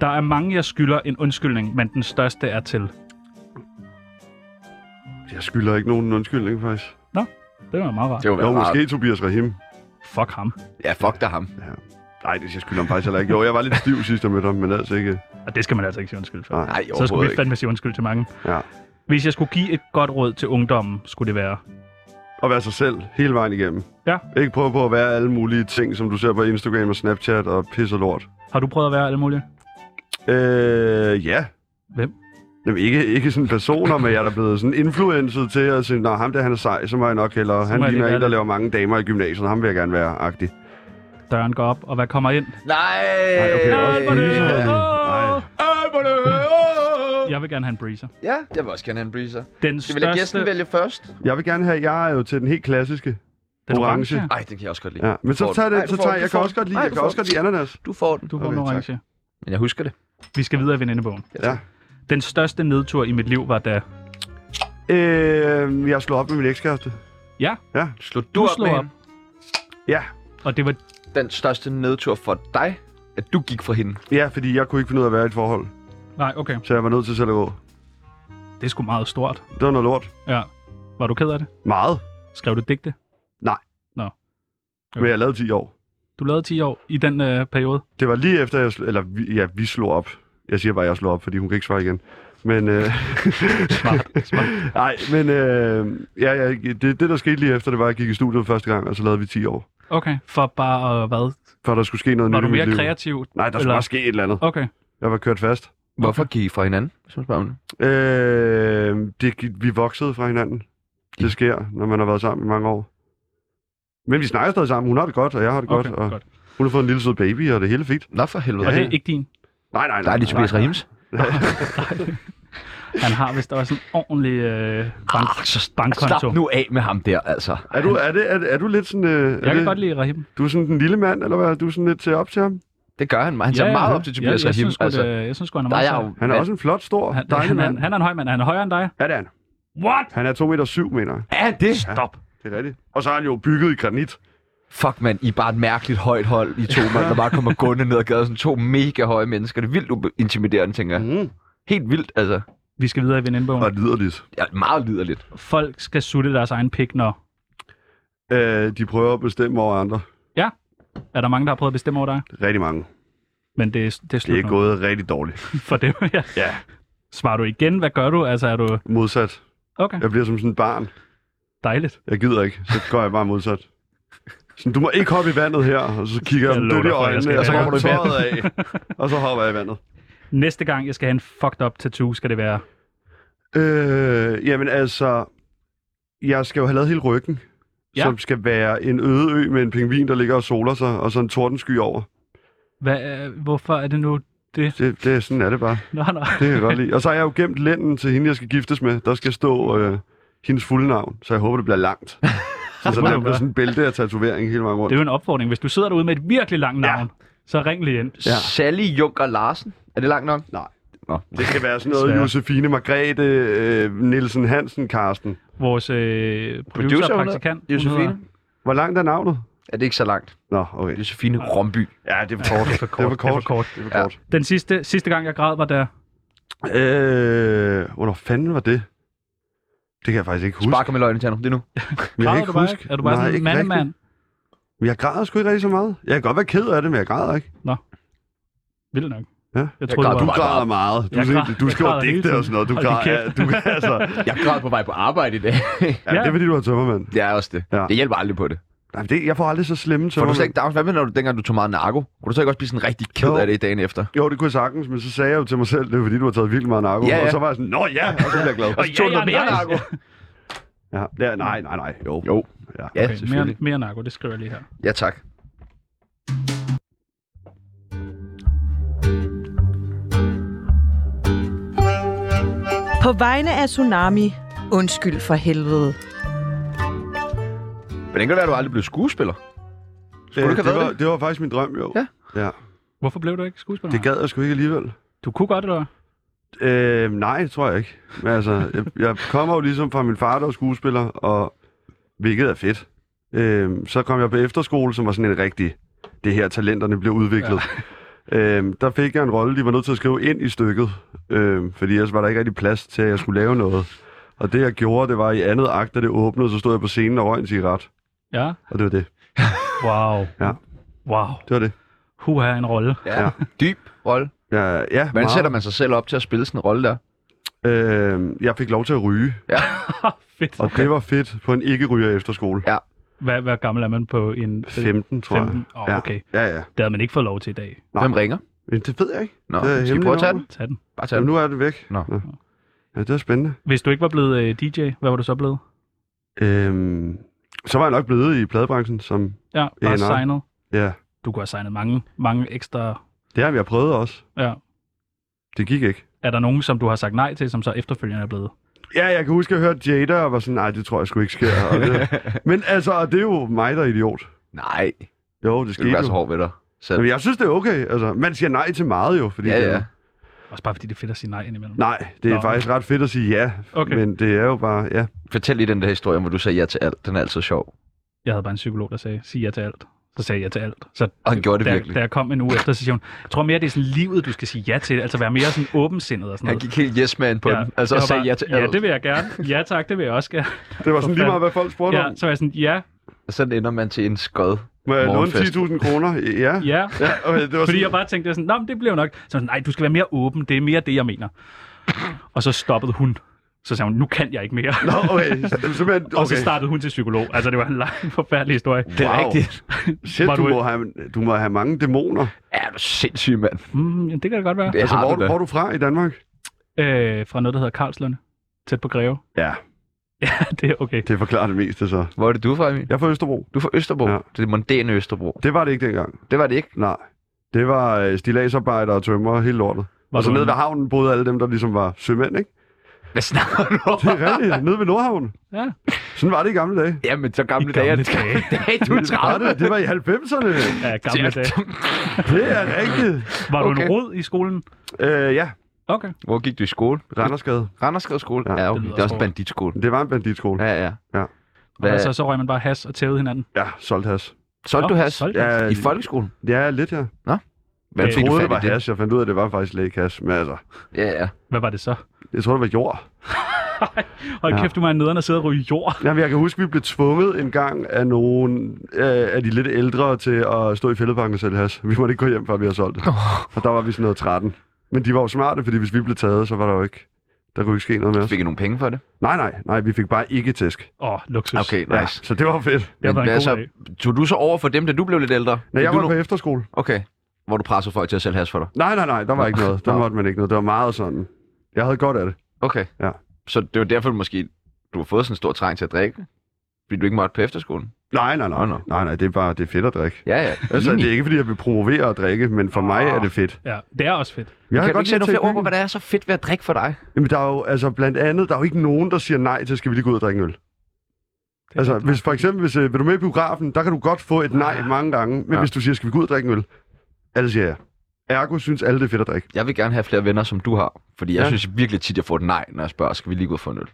Der er mange, jeg skylder en undskyldning, men den største er til. Jeg skylder ikke nogen undskyldning, faktisk. Det var meget rart. Det var Jo, måske. Tobias Rahim. Fuck ham. Ja, fuck da ham. Nej, det jeg skylder ham faktisk heller ikke. Jo, jeg var lidt stiv sidst, jeg mødte ham, men altså ikke... Og det skal man altså ikke sige undskyld for. Nej. Så skulle vi fandme sige undskyld til mange. Ja. Hvis jeg skulle give et godt råd til ungdommen, skulle det være... At være sig selv hele vejen igennem. Ja. Ikke prøve på at være alle mulige ting, som du ser på Instagram og Snapchat og pis og lort. Har du prøvet at være alle mulige? Øh, ja. Hvem? Jamen, ikke, ikke sådan personer, men jeg er da blevet sådan influenced til at sige, Nå, ham der han er sej, så må jeg nok hellere. Så Han jeg ligner lige en, der laver mange damer i gymnasiet, ham vil jeg gerne være, agtig. Døren går op, og hvad kommer ind? Nej! Nej, okay, også Alberne! breezer. Nej. Jeg vil gerne have en breezer. Ja, jeg vil også gerne have en breezer. Den Skal vi lade gæsten største... vælge først? Jeg vil gerne have, jeg er jo til den helt klassiske. Den orange. orange. Nej, den kan jeg også godt lide. Ja, men får så tager den. Det, så tager jeg, jeg kan også godt lide, Nej, jeg du kan får også godt lide ananas. Du får den. Du får Okay, den tak. orange. Men jeg husker det. Vi skal videre i venindebogen. Ja. Den største nedtur i mit liv var da... Øh, jeg slog op med min ekskæreste. Ja, Slå du, Du op slog med op. hende? Ja. og det var... Den største nedtur for dig, at du gik fra hende. Ja, fordi jeg kunne ikke finde ud af at være i et forhold. Nej, okay. Så jeg var nødt til selv at gå. Det er sgu meget stort. Det var noget lort. Ja. Var du ked af det? Meget. Skrev du digte? Men jeg lavede 10 år. Du lavede 10 år i den øh, periode. Det var lige efter, jeg sl- eller vi, ja, vi slog op. Jeg siger bare, at jeg slog op, fordi hun kan ikke svare igen. Men, øh, Smart, smart. nej, men øh, ja, ja, det, det, der skete lige efter, det var, at jeg gik i studiet første gang, og så lavede vi 10 år. Okay, for bare at hvad? For der skulle ske noget Var nyt du mere kreativ? Nej, der skulle eller- bare ske et eller andet. Okay. Jeg var kørt fast. Hvorfor gik I fra hinanden, hvis man spørger om det? Øh, det, vi voksede fra hinanden. Det sker, når man har været sammen i mange år. Men vi snakker stadig sammen. Hun har det godt, og jeg har det Okay, godt. Og godt. hun har fået en lille sød baby, og det hele er fint. Nå for helvede. Og Ja. det er ikke din. Nej, nej, nej. Nej, det er Tobias Rahims. Han har vist også en ordentlig øh, bank, Ah, så bankkonto. Slap nu af med ham der, altså. Er du, er, det, er, er du lidt sådan... Øh, er Jeg kan det, godt lide Rahim. Du er sådan den lille mand, eller hvad? Er du sådan lidt til op til ham? Det gør han. Han ser meget op til Tobias ja, jeg Rahim. synes, Altså, det, jeg synes sgu, han er der er meget sej. jo... Han er også en flot, stor, han, dejlig han, er, mand. han er en høj mand. Han er højere end dig. Ja, det er han. What? Han er 2 meter 7, mener jeg. Er han det? Stop. Det er rigtigt. Og så er han jo bygget i granit. Fuck, mand. I er bare et mærkeligt højt hold, I to mand, der bare kommer gående ned ad gaden. Sådan to mega høje mennesker. Det er vildt intimiderende, tænker jeg. Mm. Helt vildt, altså. Vi skal videre i venindebogen. Og liderligt. Ja, meget liderligt. Folk skal sutte deres egen pik, når... Øh, de prøver at bestemme over andre. Er der mange, der har prøvet at bestemme over dig? Rigtig mange. Men det, er- det er Det slut er nu. gået rigtig dårligt. For det, ja. Ja. Svarer du igen? Hvad gør du? Altså, er du... Modsat. Okay, Jeg bliver som sådan et barn. dejligt. Jeg gider ikke. Så går jeg bare modsat. Sådan, du må ikke hoppe i vandet her. Og så kigger jeg dødt i øjnene, og så kommer du tøjet af. Og så hopper jeg i vandet. Næste gang, jeg skal have en fucked up tattoo, skal det være... Øh, jamen altså, jeg skal jo have lavet hele ryggen, Ja. som skal være en øde ø med en pingvin, der ligger og soler sig, og så en tordensky over. Hvad, øh, hvorfor er det nu det? Det, det, sådan er det bare. Nå, nå. Det kan jeg godt lide. Og så har jeg jo gemt lænden til hende, jeg skal giftes med. Der skal stå øh, hendes fulde navn, så jeg håber, det bliver langt. så, så der bliver gøre. sådan en bælte af tatovering hele vejen rundt. Det er jo en opfordring. Hvis du sidder derude med et virkelig langt Ja. navn, så ring lige ind. Ja. Sally Junker Larsen. Er det langt nok? Nej. Nå. Det skal være sådan noget. Josefine Margrethe, øh, Nielsen Hansen, Karsten. Vores øh, producer, Producer, praktikant. Josefine? hedder- Hvor langt er navnet? Er det ikke så langt? Nå, okay. Josefine Romby. Ja, det er for kort. Det er for kort. Det er for kort. Det er for kort. Det er for kort. Den sidste, sidste gang, jeg græd, var der. Øh, hvornår fanden var det? Det kan jeg faktisk ikke huske. Sparker med løgnen til ham. Det er nu. Jeg kan Græder ikke du bare huske. ikke? Er du bare Nej, sådan en mandemand? Jeg græder sgu ikke rigtig så meget. Jeg kan godt være ked af det, men jeg græder ikke. Vildt nok. Ja. Jeg troede, græd det Du bare græder meget. Du, Jeg jeg græder- du jeg skriver græder digte og sådan noget. Du Hold græder, ja, du, altså, Jeg græd på vej på arbejde i dag. ja, det er fordi, du har tømmermand. det er også det. Ja. Det hjælper aldrig på det. Nej, det, jeg får aldrig så slemme For du slet tømmermænd. ikke, hvad med, når du, dengang du tog meget narko? Kunne du så ikke også blive sådan rigtig ked Jo. af det i dagen efter? Jo, det kunne jeg sagtens, men så sagde jeg jo til mig selv, det er fordi, du har taget virkelig meget narko. Ja, ja. Og så var jeg sådan, nå ja, og så blev jeg glad. Og så tog du noget mere ja, narko? Ja, ja, nej, nej, nej, jo. Jo. Ja. Ja, Okay, mere, mere narko, det skriver jeg lige her. Ja, tak. På vegne af Tsunami, undskyld for helvede. Hvordan kan det være, at du aldrig blev skuespiller? Skulle du ikke Øh, det, have været var, det? det var faktisk min drøm, jo. Ja. ja. Hvorfor blev du ikke skuespiller? Det gad jeg sgu ikke alligevel. Du kunne godt, eller? Øh, nej, det tror jeg ikke. Men altså, jeg, jeg kommer jo ligesom fra min far, der var skuespiller, og hvilket er fedt. Øh, så kom jeg på efterskole, som var sådan en rigtig, det her talenterne bliver udviklet. Ja. Øh, der fik jeg en rolle, de var nødt til at skrive ind i stykket, øh, fordi ellers var der ikke rigtig plads til, at jeg skulle lave noget. Og det, jeg gjorde, det var i andet akt, da det åbnede, så stod jeg på scenen og røg en cigaret. Ja. Og det var det. Wow. Ja. Wow. Det var det. Huha, en rolle. Ja. Dyb rolle. Ja, ja Hvordan meget. sætter man sig selv op til at spille sådan en rolle der? Øh, jeg fik lov til at ryge, Fedt. og det var fedt på en ikke-ryger efterskole. Ja. Hvad, hvad gammel er man på en... 15, tror 15? jeg. Åh, Ja. okay. Ja, ja. Det havde man ikke fået lov til i dag. Nej. Hvem ringer? Det ved jeg ikke. Nå, Det er skal vi prøve at tage den? Tag den. Bare tage Jamen, den. nu er det væk. Nå. Ja, det er spændende. Hvis du ikke var blevet øh, DJ, hvad var du så blevet? Øhm, så var jeg nok blevet i pladebranchen, som... Ja, bare A&R. signet. Ja, Du kunne have signet mange, mange ekstra... det har vi har prøvet også. Ja. Det gik ikke. Er der nogen, som du har sagt nej til, som så efterfølgende er blevet? Ja, jeg kan huske, at jeg hørte Jada og var sådan, nej, det tror jeg sgu ikke sker. Og det, men altså, og det er jo mig, der er idiot. Nej, Jo, det det skete er være så jo. hård ved dig. Selv. Men jeg synes, det er okay. Altså, man siger nej til meget jo. Fordi Ja, det, ja. Også bare fordi det er fedt at sige nej indimellem. Nej, det er Nå. faktisk ret fedt at sige ja. Okay. Men det er jo bare, ja. Fortæl lige den der historie, hvor du sagde ja til alt. Den er altid sjov. Jeg havde bare en psykolog, der sagde, sig ja til alt. Så sagde jeg ja til alt. Så Og han gjorde det da, virkelig. da jeg kom en uge efter, så siger hun, jeg tror mere, det er sådan livet, du skal sige ja til. Altså være mere sådan åbensindet og sådan Han noget. gik helt yes man på ja, den. Altså og sagde bare, ja til Ja, alt. det vil jeg gerne. Ja tak, det vil jeg også gerne. Det var sådan lige meget, hvad folk spurgte Ja, om. så var jeg sådan, ja, Og så ender man til en skod. Må jeg låne morgenfest. 10.000 kroner? Ja. ja. ja okay, det var Fordi sådan, jeg bare tænkte sådan, Nå, men det bliver nok. Så sådan, nej, du skal være mere åben. Det er mere det, jeg mener. Og så stoppede hun. Så sagde hun, nu kan jeg ikke mere. Nå, okay. Okay. Og så startede hun til psykolog. Altså, det var en lang, forfærdelig historie. Det er Wow. rigtigt. Shit, du, du- må have, du må have mange dæmoner. Ja, du er sindssyg, mand. Mm, det kan det godt være. Det Altså, hvor, du hvor er du fra i Danmark? Øh, fra noget, der hedder Karlslunde. Tæt på Greve. Ja, Ja, det er okay. det forklarer det meste så. Hvor er det du er fra, Emil? Jeg er fra Østerbro. Du er fra Østerbro. Ja. Det er mondæne Østerbro. Det var det ikke dengang. Det var det ikke. Nej. Det var øh, stilagsarbejder og tømmer hele lortet. Var og så nede ved havnen boede alle dem, der ligesom var sømænd, ikke? Hvad snakker du om? Det er rigtigt. Nede ved Nordhavn. Ja. Sådan var det i gamle dage. Jamen, så gamle I dage. gamle det- dage. dage. Du er Det var 30. det. Det var i 90'erne. Ja, gamle dage. Det er rigtigt. Var du Okay. en rod i skolen? Øh, ja, Okay. Hvor gik du i skole? Randersgade. Randersgade skole? Ja. Okay. Det det er også en banditskole. Det var en banditskole. Ja, ja. Ja. Hvad, Og så, så røg man bare has og tævede hinanden. Ja, solgt has. solgte du Nå, has? solgte Ja, I folkeskolen? ja, lidt, ja. Hvad Øh, fik Jeg du troede, det var i det? hash. Jeg fandt ud af, at det var faktisk lægekash. Men altså, Ja, ja. Hvad var det så? jeg tror, det var jord. Hold Ja. kæft, du var nederen at sidde og ryge jord. Jamen, jeg kan huske, at vi blev tvunget en gang af nogle øh, af de lidt ældre til at stå i fældeparken og sælge hash. Vi måtte ikke gå hjem, før vi havde solgt det. Og der var vi sådan noget 13. Men de var jo smarte, fordi hvis vi blev taget, så var der jo ikke... Der kunne ikke ske noget med os. Fik I nogle penge for det? Nej, nej, nej, vi fik bare ikke tæsk. Åh, oh, luksus. Okay, Ja, nice. så det var fedt. Det var Men en hvad god dag. tog du så over for dem, da du blev lidt ældre? Nej, jeg var på efterskole. Okay. Hvor du pressede folk til at sælge has for dig? Nej, nej, nej, der var ikke noget. Der måtte man ikke noget. Det var meget sådan... Jeg havde godt af det. Okay. Ja. Så det var derfor, du måske du har fået sådan en stor træng til at drikke? Fordi du ikke måtte på efterskolen? Nej, nej, nej. Nå. Nej, nej, det er bare det er fedt at drikke. Ja, ja. Altså, det er ikke, fordi jeg vil promovere at drikke, men for mig er det fedt. Ja, det er også fedt. Jeg kan du ikke sætte nogle flere ord på, hvad der er så fedt ved at drikke for dig? Jamen, der er jo, altså, blandt andet, der er jo ikke nogen, der siger nej til, skal vi lige gå ud og drikke øl. Altså, fedt. hvis for eksempel, hvis, øh, vil du med i biografen, der kan du godt få et nej mange gange, men Ja. hvis du siger, skal vi gå ud og drikke en øl? Alle siger ja. Ergo synes alle, det er fedt at drikke. Jeg vil gerne have flere venner, som du har. Fordi jeg Ja. synes virkelig tit, jeg får et nej, når jeg spørger, skal vi lige gå ud for en øl?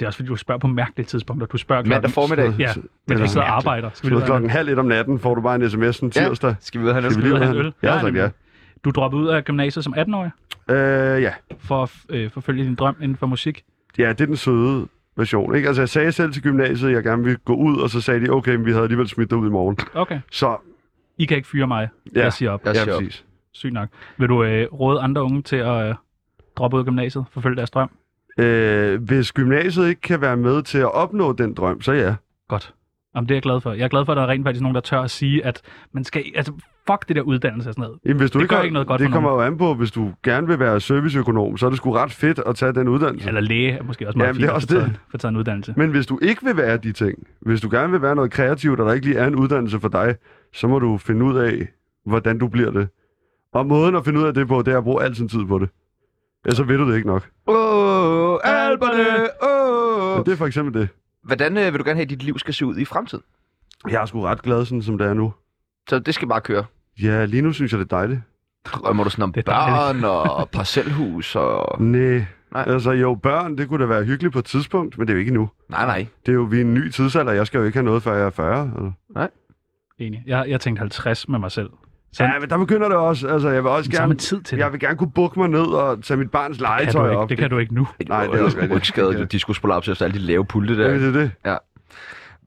Det er også fordi, du spørger på mærkelige tidspunkter. Du spørger klokken, Mandag formiddag. Ja, men du sidder og arbejder. Skal vi Så lige klokken halv et om natten får du bare en sms en Ja. tirsdag. Skal vi ud og have en øl? Skal vi lige ud og have en øl? Har Ja, sagt ja. Du droppede ud af gymnasiet som 18-årig Øh, ja. for at øh, forfølge din drøm inden for musik. ja, det er den søde version. Ikke? Altså, jeg sagde selv til gymnasiet, at jeg gerne ville gå ud, og så sagde de, okay, men vi havde alligevel smidt dig ud i morgen. Okay. Så, I kan ikke fyre mig. Ja. Jeg siger op. Jeg ja, siger op. præcis. Sygt nok. Vil du øh, råde andre unge til at øh, droppe ud af gymnasiet, forfølge deres drøm? Øh, hvis gymnasiet ikke kan være med til at opnå den drøm, så ja. Godt. Jamen, det er jeg glad for. Jeg er glad for, at der er rent faktisk nogen, der tør at sige, at man skal... Altså, fuck det der uddannelse og sådan noget. Jamen, hvis du Det ikke gør har- ikke noget godt Det kommer jo an på, hvis du gerne vil være serviceøkonom, så er det sgu ret fedt at tage den uddannelse. Eller læge er måske også meget Jamen, fint det er at også få taget, få taget en uddannelse. Men hvis du ikke vil være de ting, hvis du gerne vil være noget kreativt, og der ikke lige er en uddannelse for dig, så må du finde ud af, hvordan du bliver det. Og måden at finde ud af det på, det er at bruge al sin tid på det. Ellers så ved du det ikke nok. Åh, oh, alberne! Åh! Men det er for eksempel det. Hvordan øh, vil du gerne have, at dit liv skal se ud i fremtiden? Jeg er sgu ret glad, sådan som det er nu. Så det skal bare køre. Ja, lige nu synes jeg, det er dejligt. Drømmer du sådan om børn og parcelhus og... Næh. Nej. Altså jo, børn, det kunne da være hyggeligt på et tidspunkt, men det er jo ikke nu. Nej, nej. Det er jo, vi er en ny tidsalder, jeg skal jo ikke have noget, før jeg er 40. Altså. Enig. Jeg, jeg tænkte 50 med mig selv. Så, Ja, men der begynder det også. Altså, jeg vil også gerne... tid til. Jeg vil gerne kunne bukke mig ned og tage mit barns legetøj op. det kan du ikke nu. Nej, det er også rigtigt. Rygskade, diskusprolaps efter alle de lave pulte der. Ja, det er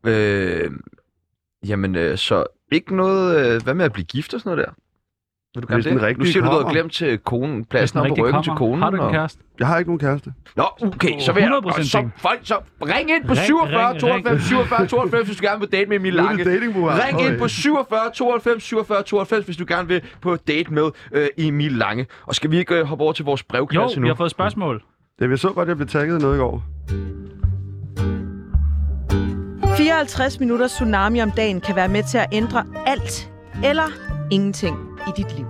det. Øh, jamen, øh, så ikke noget... Øh, hvad med at blive gift og sådan noget der? Vil du gerne det? Nu rigtige siger du, du har glemt til konen, pladsen op på rigtig ryggen til kommer. konen. Har du en og- kæreste? Jeg har ikke nogen kæreste. Nå, okay, så vil jeg... 100% og så, folk, så ring ind på Ring, 47 ring, 92 47 92, hvis du gerne vil date med Emil Nu Lange. Ring ind på 47 92 47 92, hvis du gerne vil på date med øh, Emil Lange. Og skal vi ikke øh, hoppe over til vores Jo, brevkasse nu? vi har fået spørgsmål. Jamen, jeg så godt, at jeg blev tagget noget i går. 54 minutter tsunami om dagen kan være med til at ændre alt eller ingenting i dit liv.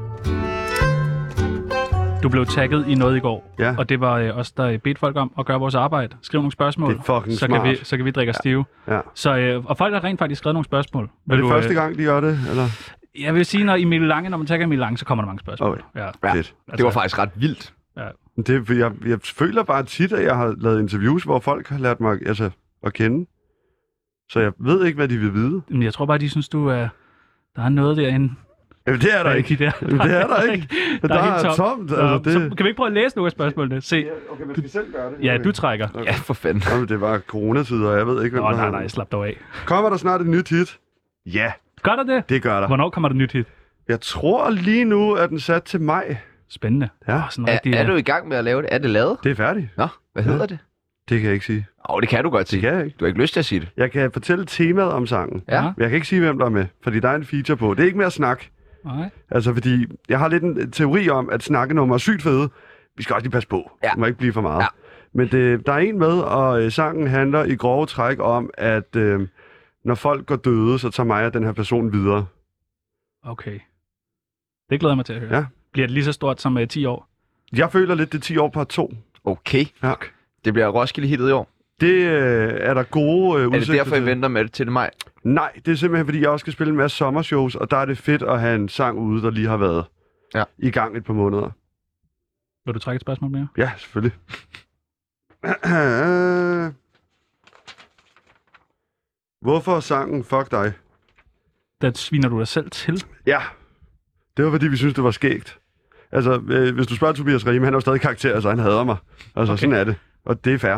Du blev tagget i noget i går, Ja. og det var øh, os, der bedte folk om at gøre vores arbejde. Skriv nogle spørgsmål, Det er så, smart. kan vi, så kan vi drikke os stive. Ja. Så, øh, og folk har rent faktisk skrevet nogle spørgsmål. Er Vil det du, første øh, gang, de gør det? Eller? Jeg vil sige, når Emil Lange, når man tagger Emil Lange, så kommer der mange spørgsmål. Okay. Ja. Ja, Fedt. det var faktisk ret vildt. Det, er, jeg, jeg føler bare tit, at jeg har lavet interviews, hvor folk har lært mig altså, at kende. Så jeg ved ikke, hvad de vil vide. Men jeg tror bare, de synes, du er... Der er noget derinde. Jamen, det er der er ikke. ikke der. Jamen, det er der ikke. Der, Der er er, helt tomt. Nå, Altså, det... Så kan vi ikke prøve at læse nogle af spørgsmålene? Se. Okay, men skal vi selv gøre det? Ja, Okay. du trækker. Ja, for fanden. Jamen, det var coronatider, og jeg ved ikke, hvem Nå, der nej, har- nej, slap dog af. Kommer der snart et nyt hit? Ja, Gør der det? det gør der. Hvornår kommer der nyt hit? Jeg tror lige nu, at den sat til maj. Spændende. Ja. Åh, sådan Er, rigtig, er du i gang med at lave det? Er det lavet? Det er færdigt. Nå, hvad hedder det? Det kan jeg ikke sige. Åh, oh, det kan du godt Det sige. kan jeg ikke. Du har ikke lyst til at sige det. Jeg kan fortælle temaet om sangen. Ja. Men jeg kan ikke sige, hvem der er med, fordi der er en feature på. Det er ikke mere snak. Nej. Altså, fordi jeg har lidt en teori om, at snakkenummer er sygt fede. Vi skal også lige passe på. Ja. Det må ikke blive for meget. Ja. Men det, der er en med, og øh, sangen handler i grove træk om, at øh, når folk går døde, så tager mig og den her person videre. Okay. Det glæder jeg mig til at høre. Ja. Bliver det lige så stort som uh, 10 år? Jeg føler lidt, det er 10 år på to. Okay. Ja. Det bliver Roskilde hittet i år. Det øh, er der gode øh, Er det udsigter derfor, I til. venter med det til det maj? Nej, det er simpelthen, fordi jeg også skal spille en masse sommershows, og der er det fedt at have en sang ude, der lige har været Ja. i gang et par måneder. Vil du trække et spørgsmål mere? Ja, selvfølgelig. Hvorfor sangen Fuck dig? Der sviner du dig selv til. Ja, det var fordi, vi synes det var skægt. Altså, øh, hvis du spørger Tobias Riem, han er jo stadig karakter, så han hader mig. Altså, Okay. sådan er det. Og det er fair.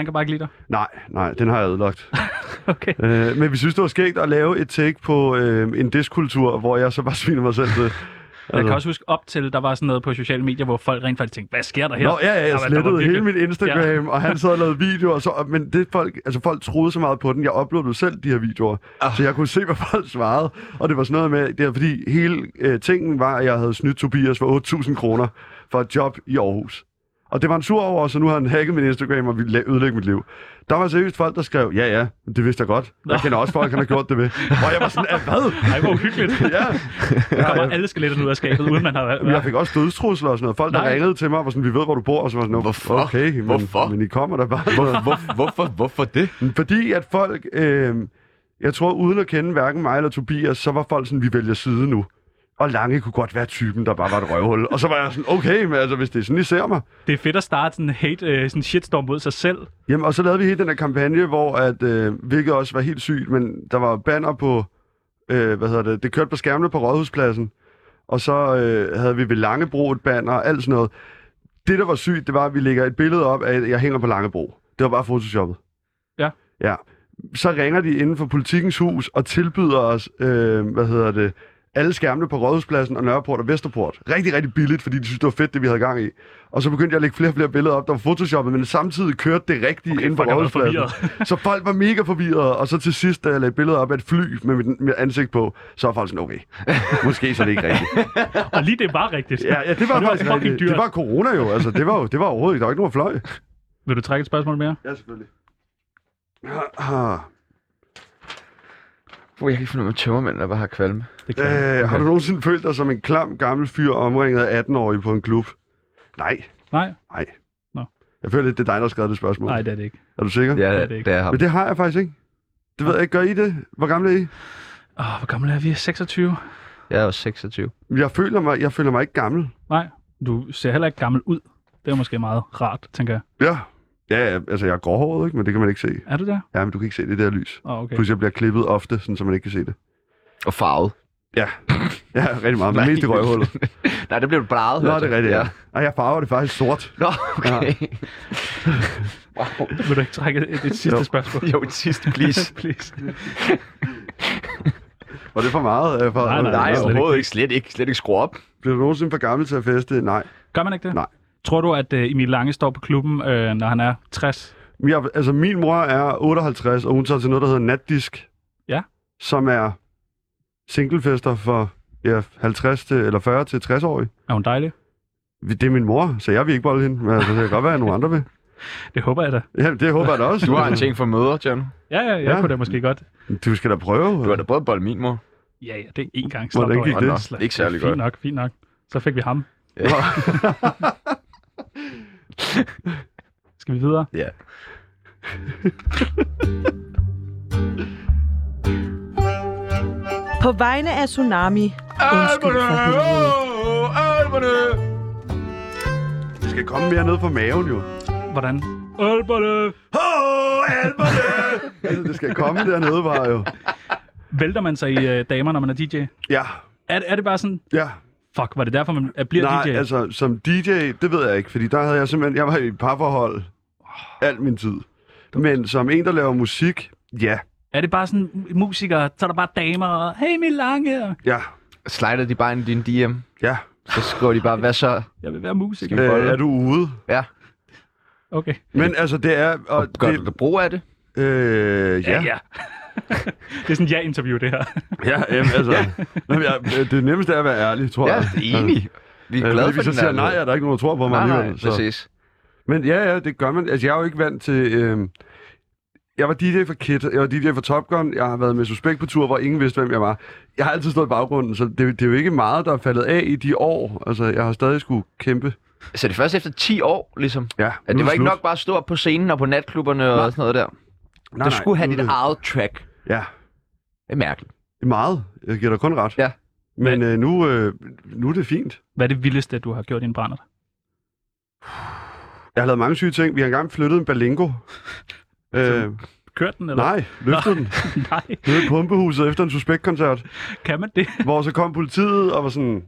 Han kan bare ikke lide dig. Nej, nej, den har jeg ødelagt. Okay. øh, men vi synes, det var skægt at lave et take på øh, en diskultur, hvor jeg så bare sviner mig selv til. Jeg kan også huske op til, der var sådan noget på sociale medier, hvor folk rent faktisk tænkte, hvad sker der her? Nå, ja, ja, jeg slettede virkelig- hele mit Instagram, og han sad og lavede videoer, og så, men det folk, altså folk troede så meget på den, jeg uploadede selv de her videoer, Ah. så jeg kunne se, hvad folk svarede, og det var sådan noget med, det er fordi hele øh, tingen var, at jeg havde snydt Tobias for 8.000 kroner for et job i Aarhus. Og det var en sur over, så nu har han hacket min Instagram og ville ødelægge mit liv. Der var seriøst folk, der skrev, ja ja, det vidste jeg godt. Jeg kender også folk, han har gjort det ved. Og jeg var sådan, "Ah, hvad? Ej, hvor uhyggeligt. Ja. Der kommer ja, alle skeletterne ud af skabet, uden man har... jeg, jeg fik også dødstrusler og sådan noget. Folk, der Nej. ringede til mig, og var sådan, vi ved, hvor du bor, og så var sådan, Hvorfor? okay, men, Hvorfor? men I kommer der bare. Hvor, hvor, hvorfor, hvorfor det? Fordi at folk, øh, jeg tror uden at kende hverken mig eller Tobias, så var folk sådan, vi vælger side nu. Og Lange kunne godt være typen, der bare var et røvhul. Og så var jeg sådan, okay, men altså, hvis det er sådan, I ser mig. Det er fedt at starte sådan en hate, øh, sådan en shitstorm mod sig selv. Jamen, og så lavede vi hele den her kampagne, hvor, at, øh, hvilket også var helt sygt, men der var banner på, øh, hvad hedder det, det kørte på skærmene på Rådhuspladsen. Og så øh, havde vi ved Langebro et banner og alt sådan noget. Det, der var sygt, det var, at vi lægger et billede op af, at jeg hænger på Langebro. Det var bare photoshoppet. Ja. Ja. Så ringer de inden for politikens hus og tilbyder os, øh, hvad hedder det, alle skærmene på Rådhuspladsen og Nørreport og Vesterport. Rigtig, rigtig billigt, fordi de synes, det var fedt, det vi havde gang i. Og så begyndte jeg at lægge flere og flere billeder op, der var photoshoppet, men samtidig kørte det rigtige okay, har været Rådhuspladsen. Så folk var mega forvirrede, og så til sidst, da jeg lagde billeder op af et fly med mit, mit ansigt på, så var folk sådan, okay, måske så er det ikke rigtigt. Og lige det var rigtigt. Ja, ja det var Og det var faktisk fucking rigtigt. dyrt. Det var corona jo, altså det var jo det var overhovedet ikke, der var ikke nogen fløj. Vil du trække et spørgsmål mere? Ja, selvfølgelig. Ah, Hvor jeg kan ikke finde ud af tømmermænd, der bare har kvalme. Det kan. Øh, har du nogensinde følt dig som en klam gammel fyr omringet af 18-årige på en klub? Nej, Nej, nej. Nå. Jeg føler lidt, det er dig, der har skrevet det spørgsmål. nej, det er det ikke. Er du sikker? Ja, det er det, ikke. det er ham. Men det har jeg faktisk ikke. Det ved jeg ikke. Gør I det? Hvor gamle er I? Åh, hvor gammel er vi? 26? Jeg er også 26. Jeg føler mig, jeg føler mig ikke gammel. Nej, du ser heller ikke gammel ud. Det er måske meget rart, tænker jeg. Ja. Ja, ja, altså jeg er gråhåret, ikke? Men det kan man ikke se. Er du der? Ja, men du kan ikke se det der lys. Åh, okay. Plus jeg bliver klippet ofte, sådan, så man ikke kan se det. Og farvet. Ja, ja rigtig meget, men mest i røvhullet. Nej, det blev bladet. Nå, det er rigtigt, ja. ja. Og jeg farver det faktisk sort. Nå, okay. Vil du ikke trække et, et sidste Jo. spørgsmål? jo, et sidste, please. Please. Var det for meget? øh, For, Nej, nej, Nej, slet overhovedet ikke. Slet ikke. Slet ikke skru op. Bliver du nogensinde for gammel til at feste? Nej. Gør man ikke det? Nej. Tror du, at uh, Emil Lange står på klubben, øh, når han er 60? Jeg, altså, min mor er 58, og hun tager til noget, der hedder natdisk. Ja. Som er singlefester for ja, 50 til, eller 40 til 60-årige. Er hun dejlig? Det er min mor, så jeg vil ikke bolde hende. Men altså, det kan godt være, at nogle andre vil. Det håber jeg da. Ja, det håber jeg da også. Du har en ting for møder, John. Ja, ja, jeg Ja. kunne da måske godt. Du skal da prøve. Du har da både bold min mor. Ja, ja, det er én gang. Hvordan gik det? Ikke særlig Fint godt. nok, fint nok. Så fik vi ham. Ja. Skal vi videre? ja. På vegne af Tsunami, undskyld for helvede. Det skal komme mere ned fra maven, jo. Hvordan? Alberne! Åh, alberne! altså, det skal komme dernede bare, jo. Vælter man sig i øh, damer, når man er DJ? Ja, Er, er det bare sådan, ja. Fuck, var det derfor, man er- bliver Nej, DJ? altså, som DJ, det ved jeg ikke, fordi der havde jeg simpelthen, jeg var i et parforhold al min tid. Men som en, der laver musik, ja, Er det bare sådan musikere, så er der bare damer, og hey, Emil Lange, og ja, Slider de bare ind i din DM, ja. så skriver de bare, hvad så? jeg vil være musiker. Øh, er du ude? Ja. Okay. Men altså, det er... Og Gør det, du brug af det? Øh, ja. ja. det er sådan en ja-interview, det her. Ja, jamen, altså, jamen, jeg, det nemmeste er at være ærlig, tror Ja, jeg. enig. Vi er Øh, glade fordi for hvis jeg den siger nej, er der ikke nogen, der tror på mig Nej, nej, alligevel. Så. præcis. Men ja, ja, det gør man. Altså, jeg er jo ikke vant til... Øh, jeg var DJ for Kid, jeg var DJ for Top Gun, jeg har været med Suspekt på tur, hvor ingen vidste, hvem jeg var. Jeg har altid stået i baggrunden, så det, det er jo ikke meget, der er faldet af i de år. Altså, jeg har stadig skulle kæmpe. Så det er først efter 10 år, ligesom? Ja, nu det var ikke slut. nok bare at stå op på scenen og på natklubberne og sådan noget der? Nej, du skulle have dit det- eget track. Ja, Det er mærkeligt. det er meget. Jeg giver dig kun ret. Ja. Men øh, nu, øh, nu er det fint. Hvad er det vildeste, du har gjort i en brænder? Jeg har lavet mange syge ting. Vi har engang flyttet en Balingo. øh, Kørt den, eller? nej, løftede den. Nej, Nede i pumpehuset efter en suspektkoncert. kan man det? Hvor så kom politiet og var sådan,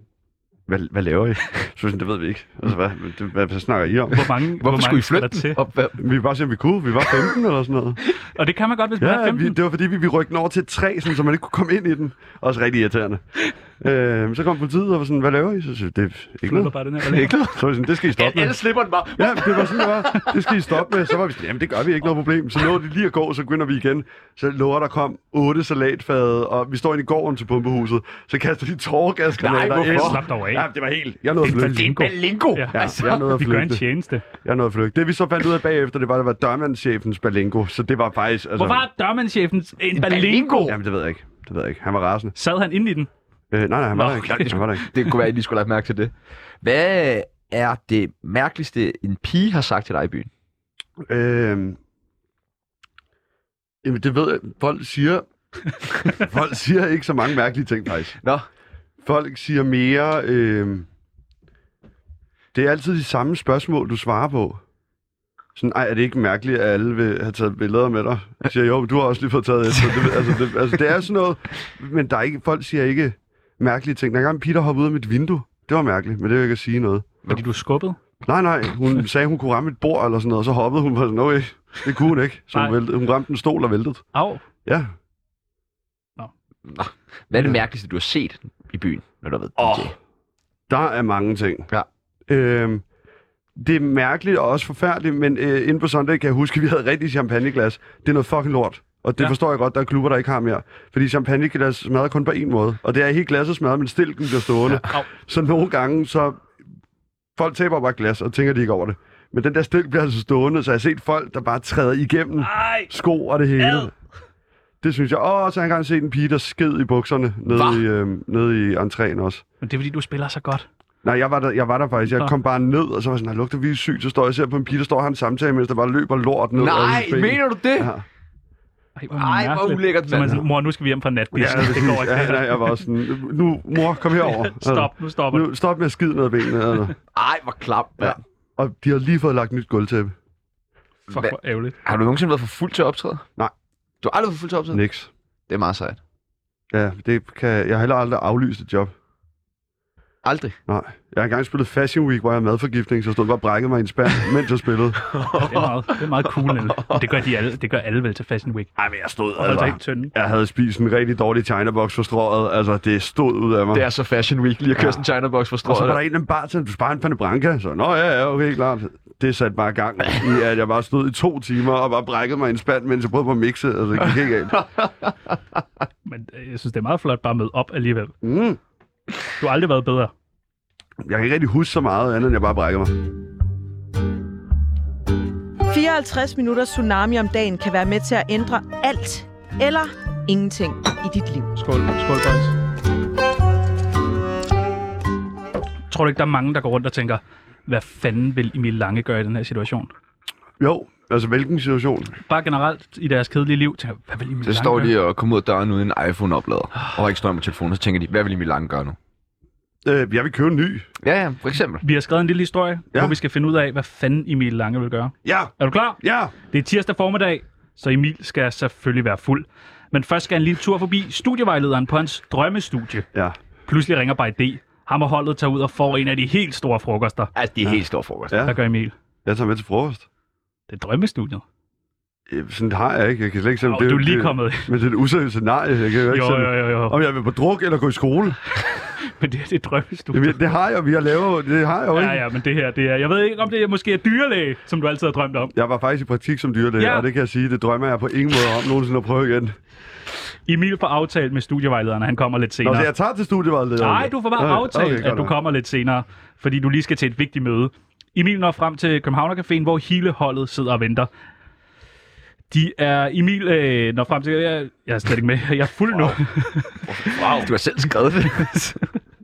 hvad, hvad laver I? Så sådan, det ved vi ikke. Altså, hvad, det, hvad, hvad snakker I om? Hvor mange, hvor Hvorfor mange skulle I flytte til? Og hvad- Vi var om vi kunne. Vi var 15 eller sådan noget. Og det kan man godt, hvis man er Ja, 15. vi, det var fordi, vi, vi rykkede over til et træ, sådan, så man ikke kunne komme ind i den. Også rigtig irriterende. Øh, så kom politiet og var sådan, hvad laver I? Så siger det er ikke Flytter noget. bare den her. Det er ikke noget. Så var sådan, det skal I stoppe med. Alle slipper den bare. Ja, det var sådan, det var. Det skal I stoppe med. Så var vi sådan, jamen det gør vi ikke noget problem. Så nåede de lige at gå, så begynder vi igen. Så lover der kom otte salatfade, og vi står inde i gården til pumpehuset. Så kaster de tårgasgranater Nej, hvorfor? ind. Slap dog af. Ja, det var helt. Jeg nåede at flygte. Det er en balingo. Ja. Altså, jeg nåede at Vi gør en flygte. tjeneste. Jeg nåede at flygte. Det vi så fandt ud af bagefter, det var, at det var dørmandschefens balingo. Så det var faktisk... Altså, Hvorfor har dørmandschefen en balingo? balingo? Jamen, det ved jeg ikke. Det ved jeg ikke. Han var rasende. Sad han inde i den? Øh, nej, nej, han var Nå, der ikke. okay. Han var der ikke. det kunne være, at I lige skulle have mærke til det. Hvad er det mærkeligste, en pige har sagt til dig i byen? Øh, jamen, det ved jeg. Folk siger... folk siger ikke så mange mærkelige ting, faktisk. Nå, Folk siger mere... Øh, det er altid de samme spørgsmål, du svarer på. Sådan, ej, er det ikke mærkeligt, at alle vil have taget billeder med dig? Jeg siger, jo, du har også lige fået taget et. Så det, altså, det, altså, det er sådan noget... Men der er ikke, folk siger ikke mærkelige ting. Der er engang Peter hoppede ud af mit vindue. Det var mærkeligt, men det vil ikke at sige noget. Fordi du er skubbet? Nej, nej, hun sagde, hun kunne ramme et bord eller sådan noget, og så hoppede hun på sådan, okay, det kunne hun ikke. Så hun, væltede, hun ramte en stol og væltede. Au. Ja. hvad er det mærkeligste, du har set i byen, når du har været Åh, DJ? der er mange ting. Ja. Øhm, det er mærkeligt og også forfærdeligt, men øh, inde på søndag kan jeg huske, at vi havde rigtig champagneglas. Det er noget fucking lort. Og det Ja. ja. forstår jeg godt, der er klubber, der ikke har mere. Fordi champagneglas smadrer kun på en måde. Og det er helt glasset smadret, men stilken bliver stående. Au. Så nogle gange, så... Folk taber bare glas, og tænker de ikke over det. Men den der stilk bliver altså stående, så jeg har set folk, der bare træder igennem Ej. sko og det hele. Ad. Det synes jeg. Og så har jeg engang set en pige, der sked i bukserne Hva? nede i, øh, nede i entréen også. Men det er fordi, du spiller så godt. Nej, jeg var der, jeg var der faktisk. Jeg kom bare ned, og så var jeg sådan, "Nej, lugter vi sygt. Så står jeg og ser på en pige, der står og har en samtale, mens der bare løber lort ned. Nej, mener du det? Ja. Ej, hvor, Ej, hvor ulækkert, Så man mand. sådan, mor, nu skal vi hjem fra Ja, natbissen. det, det går ikke. ja, jeg var sådan, nu, mor, kom herover. Stop, nu stopper. Nu, stop med at skide ned ad benene. Altså. Ej, hvor klap, mand. Ja. Og de har lige fået lagt nyt gulvtæppe. Fuck, Hvad- hvor ærgerligt. Har du nogensinde været for fuld til at optræde? Nej. Du har aldrig været for fuld til at optræde? Niks. Det er meget sejt. Ja, det kan, jeg har heller aldrig aflyst et job. Aldrig. Nej. Jeg har engang spillet Fashion Week, hvor jeg havde madforgiftning, så jeg stod bare og brækkede mig i en spand, mens jeg spillede. Det er meget, det er meget cool, Niel. Det gør, de alle, det gør alle vel til Fashion Week. Ej, men jeg stod Og altså, ikke tynde. Jeg havde spist en rigtig dårlig China-box for strået. Altså, det stod ud af mig. Det er så Fashion Week lige at køre Ja. sådan en China-box for Og så var strået. der en af bare til, du sparer en Panebranca. Så, nå ja, ja, okay, klart. Det satte bare gang i, at jeg bare stod i to timer og bare brækkede mig i en spand, mens jeg prøvede på at mixe. Altså, det gik ikke galt. Men øh, jeg synes, det er meget flot bare at møde op alligevel. Mm. Du har aldrig været bedre. Jeg kan ikke rigtig huske så meget andet, end jeg bare brækker mig. 54 minutter tsunami om dagen kan være med til at ændre alt eller ingenting i dit liv. Skål, skål boys. Tror du ikke, der er mange, der går rundt og tænker, hvad fanden vil Emil Lange gøre i den her situation? Jo, altså hvilken situation? Bare generelt i deres kedelige liv, tænker, hvad vil Emil Så står de og kommer ud af døren uden en iPhone-oplader, og har ikke strøm på telefonen, så tænker de, hvad vil Emil Lange gøre nu? Øh, jeg vil købe en ny. Ja, ja, for eksempel. Vi har skrevet en lille historie, ja. Ja. hvor vi skal finde ud af, hvad fanden Emil Lange vil gøre. Ja, Er du klar? ja. Det er tirsdag formiddag, så Emil skal selvfølgelig være fuld. Men først skal han lige en tur forbi studievejlederen på hans drømmestudie. Ja. Pludselig ringer bare D. Ham og holdet tager ud og får en af de helt store frokoster. Altså, det er helt stor frokost. Ja. Hvad gør Emil? Jeg tager med til frokost. Det er drømmestudiet. Sådan har jeg ikke. Jeg kan slet ikke selv... Oh, du er lige kommet. Men det er et useriøst scenarie. Jeg kan jo ikke Jo, sådan, jo, jo, jo. Om jeg vil på druk eller gå i skole. Men det, det er drømmestudiet. Jamen, det har jeg, vi har lavet. Det har jeg jo ikke. Ja, ja, men det her, det er... Jeg ved ikke, om det er måske er dyrlæge, som du altid har drømt om. Jeg var faktisk i praktik som dyrlæge, Ja. og det kan jeg sige, det drømmer jeg på ingen måde om nogensinde at prøve igen. Emil får aftalt med studievejlederen, at han kommer lidt Nå, senere. så jeg tager til studievejlederen. Nej, du får bare Okay, aftalt, okay, at godt du kommer lidt senere, fordi du lige skal til et vigtigt møde. Emil når frem til Københavner Caféen, hvor hele holdet sidder og venter. De er... Emil øh, når frem til... Jeg, jeg er slet ikke med. Jeg er fuld nu. Wow. Du har selv skrevet det.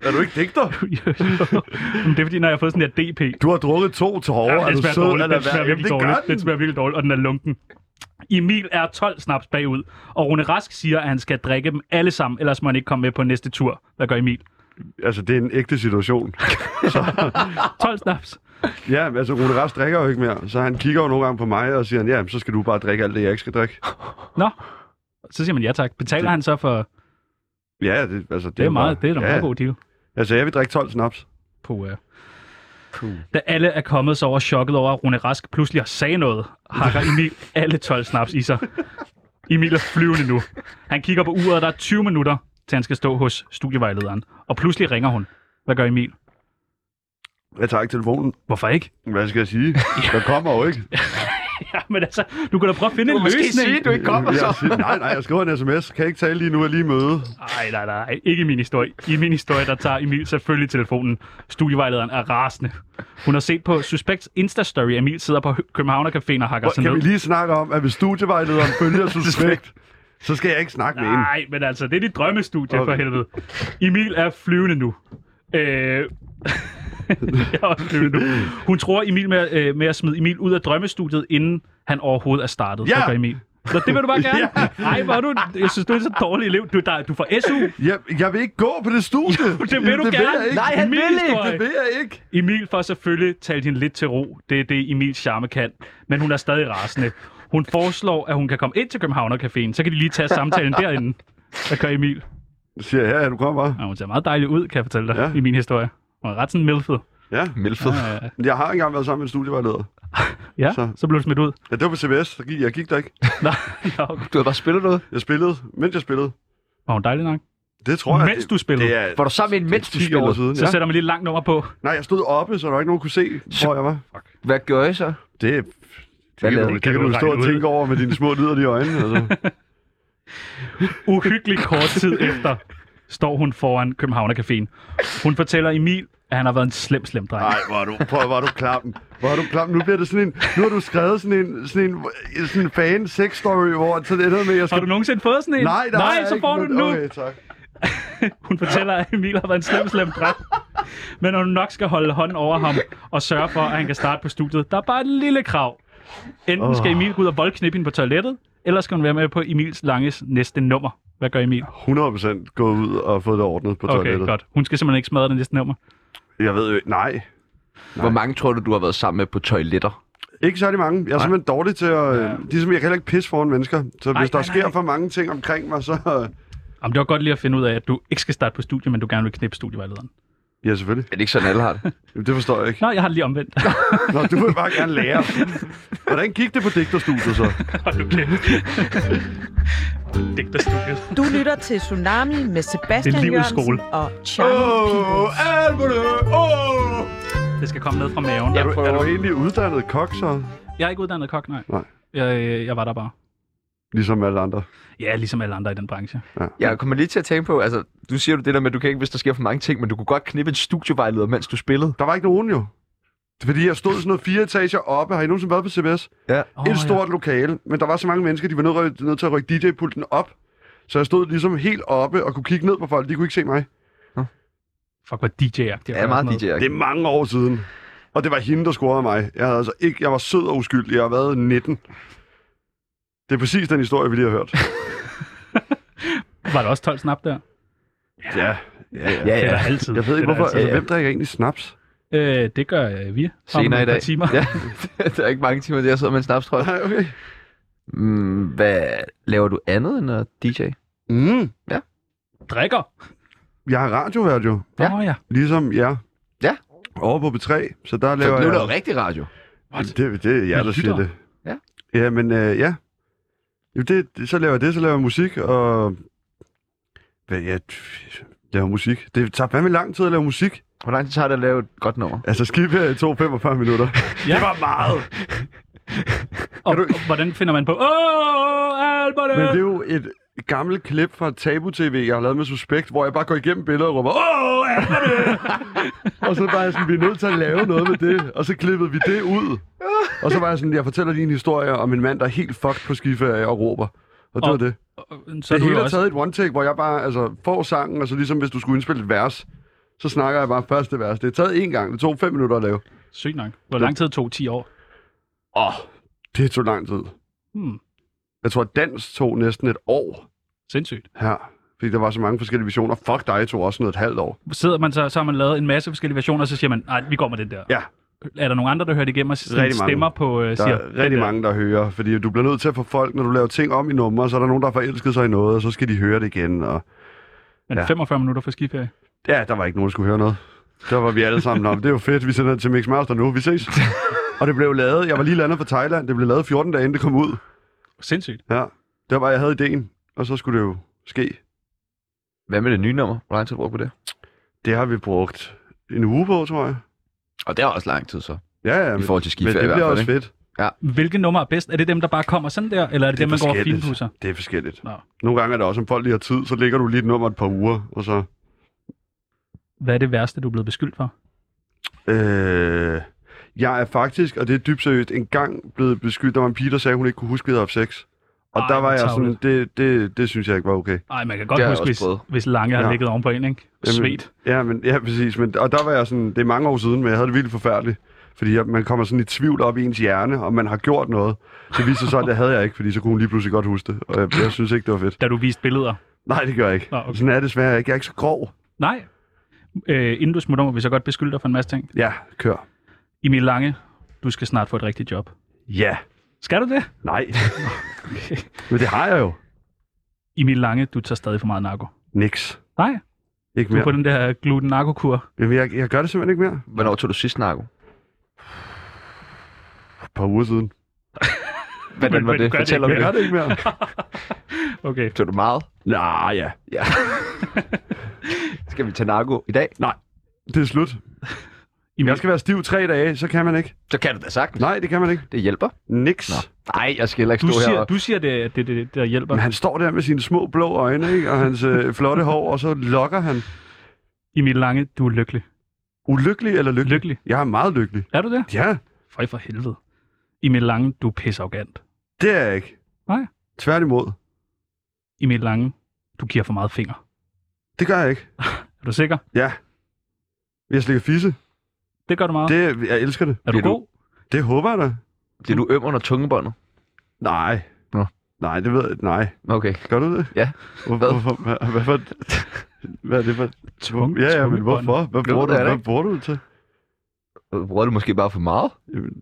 Er du ikke digter? Men det er fordi, når jeg har fået sådan her DP, Du har drukket to tårer. Ja, er det du smager sød? dårligt. hvad? smager virkelig dårligt. den. Det smager virkelig dårligt, og den er lunken. Emil er 12 snaps bagud, og Rune Rask siger, at han skal drikke dem alle sammen, ellers må han ikke komme med på næste tur. Hvad gør Emil? Altså, det er en ægte situation. 12 snaps. Ja, altså, Rune Rast drikker jo ikke mere. Så han kigger jo nogle gange på mig og siger, ja, så skal du bare drikke alt det, jeg ikke skal drikke. Nå, så siger man ja tak. Betaler han så for... Ja, det, altså, det, Det er, meget, det er da ja, meget god deal. Altså, jeg vil drikke 12 snaps. På, uh... Da alle er kommet så over chokket over, at Rune Rask pludselig har sagt noget, hakker Emil alle 12 snaps i sig. Emil er flyvende nu. Han kigger på uret, og der er 20 minutter, til han skal stå hos studievejlederen. Og pludselig ringer hun. Hvad gør Emil? Jeg tager ikke telefonen. Hvorfor ikke? Hvad skal jeg sige? Der kommer jo ikke. Ja, men altså, du kan da prøve at finde Du en må måske løsning. sige, du ikke kommer jeg så. siger, nej, nej, jeg skriver en sms. Kan jeg ikke tale lige nu, jeg er lige møde. Nej, nej, nej. Ikke i min historie. I min historie, der tager Emil selvfølgelig telefonen. Studievejlederen er rasende. Hun har set på Suspects Insta-story, at Emil sidder på Københavner Café og hakker sig Kan vi ned. lige snakke om, at hvis studievejlederen følger suspekt, så skal jeg ikke snakke med hende. Nej, men altså, det er dit drømmestudie okay. for helvede. Emil er flyvende nu. Øh... jeg også nu. Hun tror Emil med, øh, med at smide Emil ud af drømmestudiet, inden han overhovedet er startet. Ja. Så Emil. Så det vil du bare gerne? Nej, hvor er du... Jeg synes, du er så dårlig elev. Du, der, du får SU. Jeg, jeg vil ikke gå på det studie. det vil du det gerne. Vil jeg. Nej, han Emil vil ikke. historie. Det vil jeg ikke. Emil får selvfølgelig talt hende lidt til ro. Det er det, Emils charme kan. Men hun er stadig rasende. Hun foreslår, at hun kan komme ind til Københavner Caféen. Så kan de lige tage samtalen derinde. Hvad gør Emil? Så siger jeg, ja, ja, du kommer bare. Ja, hun ser meget dejlig ud, kan jeg fortælle dig, ja. Ja. i min historie. Hun er ret sådan milfed. Ja, Milfed. Ja, jeg har engang været sammen med en studievejleder. ja. så. Så. så blev du smidt ud. Ja, det var på CBS. Så gik, jeg gik der ikke. Nej, ja, okay. Du har bare spillet noget. Jeg spillede, mens jeg spillede. Var hun dejlig nok? Det tror jeg. Mens du spillede? Det er Var du sammen med en, mens du 10 år spillede? siden. Så Ja. sætter man lige et langt nummer på. Nej, jeg stod oppe, så der var ikke nogen kunne se, hvor jeg var. Hvad gør I så? Det, det, Hvad kan, du, det Kan kan du du stå og ud? tænke over med dine små lider i øjnene. Altså. Uhyggeligt kort tid efter står hun foran Københavner Caféen. Hun fortæller Emil, at han har været en slem, slem dreng. Nej, hvor er du, prøv, hvor er du klam. Hvor er du klam. Nu bliver det sådan en, nu har du skrevet sådan en, sådan en, sådan en fan sex story, hvor så det ender med, at jeg Har skal... du nogensinde fået sådan en? Nej, der har Nej så får du den nu. Okay, tak. Hun fortæller, at Emil har været en slem, slem dreng. Men hun nok skal holde hånden over ham og sørge for, at han kan starte på studiet. Der er bare et lille krav. Enten skal Emil gå ud og voldknippe hende på toilettet, eller skal hun være med på Emils Langes næste nummer. Hvad gør Emil? 100% gået ud og fået det ordnet på Okay, toilettet. godt. Hun skal simpelthen ikke smadre det næste nummer. Jeg ved jo ikke, nej. Hvor mange tror du, du har været sammen med på toiletter? Ikke særlig mange. Jeg er simpelthen dårlig til at... Ja. Ja. Ligesom, jeg kan heller ikke pisse foran mennesker. Så Nej, hvis der nej, sker nej. for mange ting omkring mig, så... Jamen, det var godt lige at finde ud af, at du ikke skal starte på studie, men du gerne vil knippe studievejlederen. Ja, selvfølgelig. Er det ikke sådan, alle har det? Jamen, det forstår jeg ikke. Nå, jeg har det lige omvendt. Nå, du vil bare gerne lære. Hvordan gik det på digterstudiet så? Hold nu kæft. Digterstudiet. Du lytter til Tsunami med Det Sebastian er livets Jørgensen skole. og Chano Peoples. alberne! Åh! Det skal komme ned fra maven. Er du, er du egentlig uddannet kok så? jeg er ikke uddannet kok, nej. Nej. Jeg, øh, jeg var der bare. Ligesom alle andre. Ja, ligesom alle andre i den branche. Jeg kommer lige til at tænke på, altså, du siger jo det der med, at du kan ikke, hvis der sker for mange ting, men du kunne godt knippe en studievejleder, mens du spillede. Der var ikke nogen jo. Det er Fordi jeg stod sådan noget fire etager oppe. Har I nogensinde været på CBS? Ja. Oh, Et stort lokale, men der var så mange mennesker, de var nødt, nødt til at rykke DJ-pulten op. Så jeg stod ligesom helt oppe og kunne kigge ned på folk. De kunne ikke se mig. Fuck, hvor DJ-agtigt. Det er meget DJ. Det er mange år siden. Og det var hende, der scorede mig. Jeg, havde altså ikke, jeg var sød og uskyldig. Jeg har været 19. Det er præcis den historie, vi lige har hørt. Var der også 12 snap der? Ja, ja, ja. Ja, Det er der ja. altid. Jeg ved Det ikke, hvorfor. Altså, ja. hvem drikker egentlig snaps? Øh, det gør øh, vi. Senere i dag. Timer. Ja, der er ikke mange timer, der jeg sidder med en snaps, tror jeg. Nej, okay. Mm, hvad laver du andet end at DJ? Mm. Drikker. Jeg har radiovært jo. Ja. Åh ja. Ligesom jer. Ja. Over på B3. Så der Så laver nu er jeg... der jo rigtig radio. Det, det, det er jeg, der siger det. Ja. Ja, men øh, ja. Jo, det, så laver jeg det, så laver jeg musik, og... Hvad, jeg laver musik. Det tager fandme lang tid at lave musik. Hvor lang tid tager det at lave et godt nummer? Altså, skibferie tog 45 minutter. Ja. Det var meget. Og, og, hvordan finder man på? Åh, Albert! Men det er jo et gammelt klip fra Tabu TV, jeg har lavet med Suspekt, hvor jeg bare går igennem billeder og råber, Åh, er det? og så var jeg sådan, vi er nødt til at lave noget med det. Og så klippede vi det ud. Og så var jeg sådan, jeg fortæller lige en historie om en mand, der er helt fucked på skiferie og råber. Og det Og- var det. Så er det hele er også... taget et one take, hvor jeg bare altså, får sangen, og så ligesom hvis du skulle indspille et vers, så snakker jeg bare første vers. Det er taget én gang. Det tog fem minutter at lave. Sygt nok. Hvor lang tid tog 10 år? Åh, oh, det tog lang tid. Hmm. Jeg tror, at dans tog næsten et år Sindssygt. her. Fordi der var så mange forskellige visioner. Fuck dig tog også noget et halvt år. Sidder man så, så har man lavet en masse forskellige versioner, og så siger man, nej, vi går med den der. Ja. Er der nogen andre, der hører det igennem og mange. stemmer på, øh, Der siger, er rigtig der. mange, der hører. Fordi du bliver nødt til at få folk, når du laver ting om i numre, så er der nogen, der har forelsket sig i noget, og så skal de høre det igen. Og... Men Ja. 45 minutter for skiferie. Ja, der var ikke nogen, der skulle høre noget. Der var vi alle sammen om. Det er jo fedt, vi sender det til Mixmaster nu. Vi ses. og det blev lavet. Jeg var lige landet fra Thailand. Det blev lavet 14 dage, inden det kom ud. Sindssygt. Ja, det var, jeg havde ideen. Og så skulle det jo ske. Hvad med det nye nummer? Hvor lang tid du på det? Det har vi brugt en uge på, tror jeg. Og det er også lang tid så. Ja, ja. I Men, forhold til men skiferie det i hvert bliver fald, også ikke? fedt. Hvilke nummer er bedst? Er det dem, der bare kommer sådan der, eller er det, Det er dem, man går og finpudser? Det er forskelligt. Nå. Nogle gange er det også, om folk lige har tid, så ligger du lige et nummer et par uger, og så... Hvad er det værste, du er blevet beskyldt for? Øh, jeg er faktisk, og det er dybt seriøst, en gang blevet beskyldt, der var en pige, der sagde, at hun ikke kunne huske, at vi havde haft sex. Og Ej, der var jeg sådan, det, det, det synes jeg ikke var okay. Nej, man kan godt jeg huske, hvis, prøvet. hvis Lange har Ja. ligget oven på en, ikke? Svedt. Ja, men, ja, præcis. Men, og der var jeg sådan, det er mange år siden, men jeg havde det virkelig forfærdeligt. Fordi jeg, man kommer sådan i tvivl op i ens hjerne, om man har gjort noget. Det viste sig så, at det havde jeg ikke, fordi så kunne hun lige pludselig godt huske det. Og jeg, jeg synes ikke, det var fedt. Da du viste billeder. Nej, det gør jeg ikke. Nå, okay. Sådan er det desværre ikke. Jeg er ikke så grov. Nej. Øh, inden du smutter, må vi så godt beskylde dig for en masse ting. Ja, kør. Emil Lange, du skal snart få et rigtigt job. Ja. Skal du det? Nej. Okay. Men det har jeg jo. Emil Lange, du tager stadig for meget narko. Niks. Nej, Ikke du er mere. på den der gluten narkokur. Jamen, jeg, jeg gør det simpelthen ikke mere. Hvornår tog du sidst narko? Et par uger siden. Hvordan var men det? gør det Fortæl om Jeg det. gør det ikke mere. Okay. Tog du meget? Nej, ja. Ja. Skal vi tage narko i dag? Det er slut. Emil, Jeg skal være stiv tre dage, så kan man ikke. Så kan du da sagtens. Nej, det kan man ikke. Det hjælper. Niks. Nå. Nej, jeg skal heller ikke du, stå her siger, og... du siger, det, det, det, der hjælper. Men han står der med sine små blå øjne, ikke? Og hans øh, flotte hår, og så lokker han. Emil Lange, du er lykkelig. Ulykkelig eller lykkelig? Lykkelig. Jeg er meget lykkelig. Er du det? Ja, Føj for helvede. Emil Lange, du er pissearrogant. det er jeg ikke. Nej. Tværtimod. Emil Lange, du giver for meget finger. Det gør jeg ikke. Er du sikker? Ja. Jeg slikker fisse. Det gør du meget. Det, jeg elsker det. er du Bliver du- god? Det håber jeg da. Bliver du øm under tungebåndet? Nej. Nå. Nej, det ved jeg Nej. Okay. Gør du det? Ja. Hvor, Hvad? Hvorfor? Hvad, hvad, for, hvad er det for? Tung, Ja, ja, men hvorfor? Hvad bruger, du, hvad bruger du det til? Bruger du måske bare for meget? Jamen,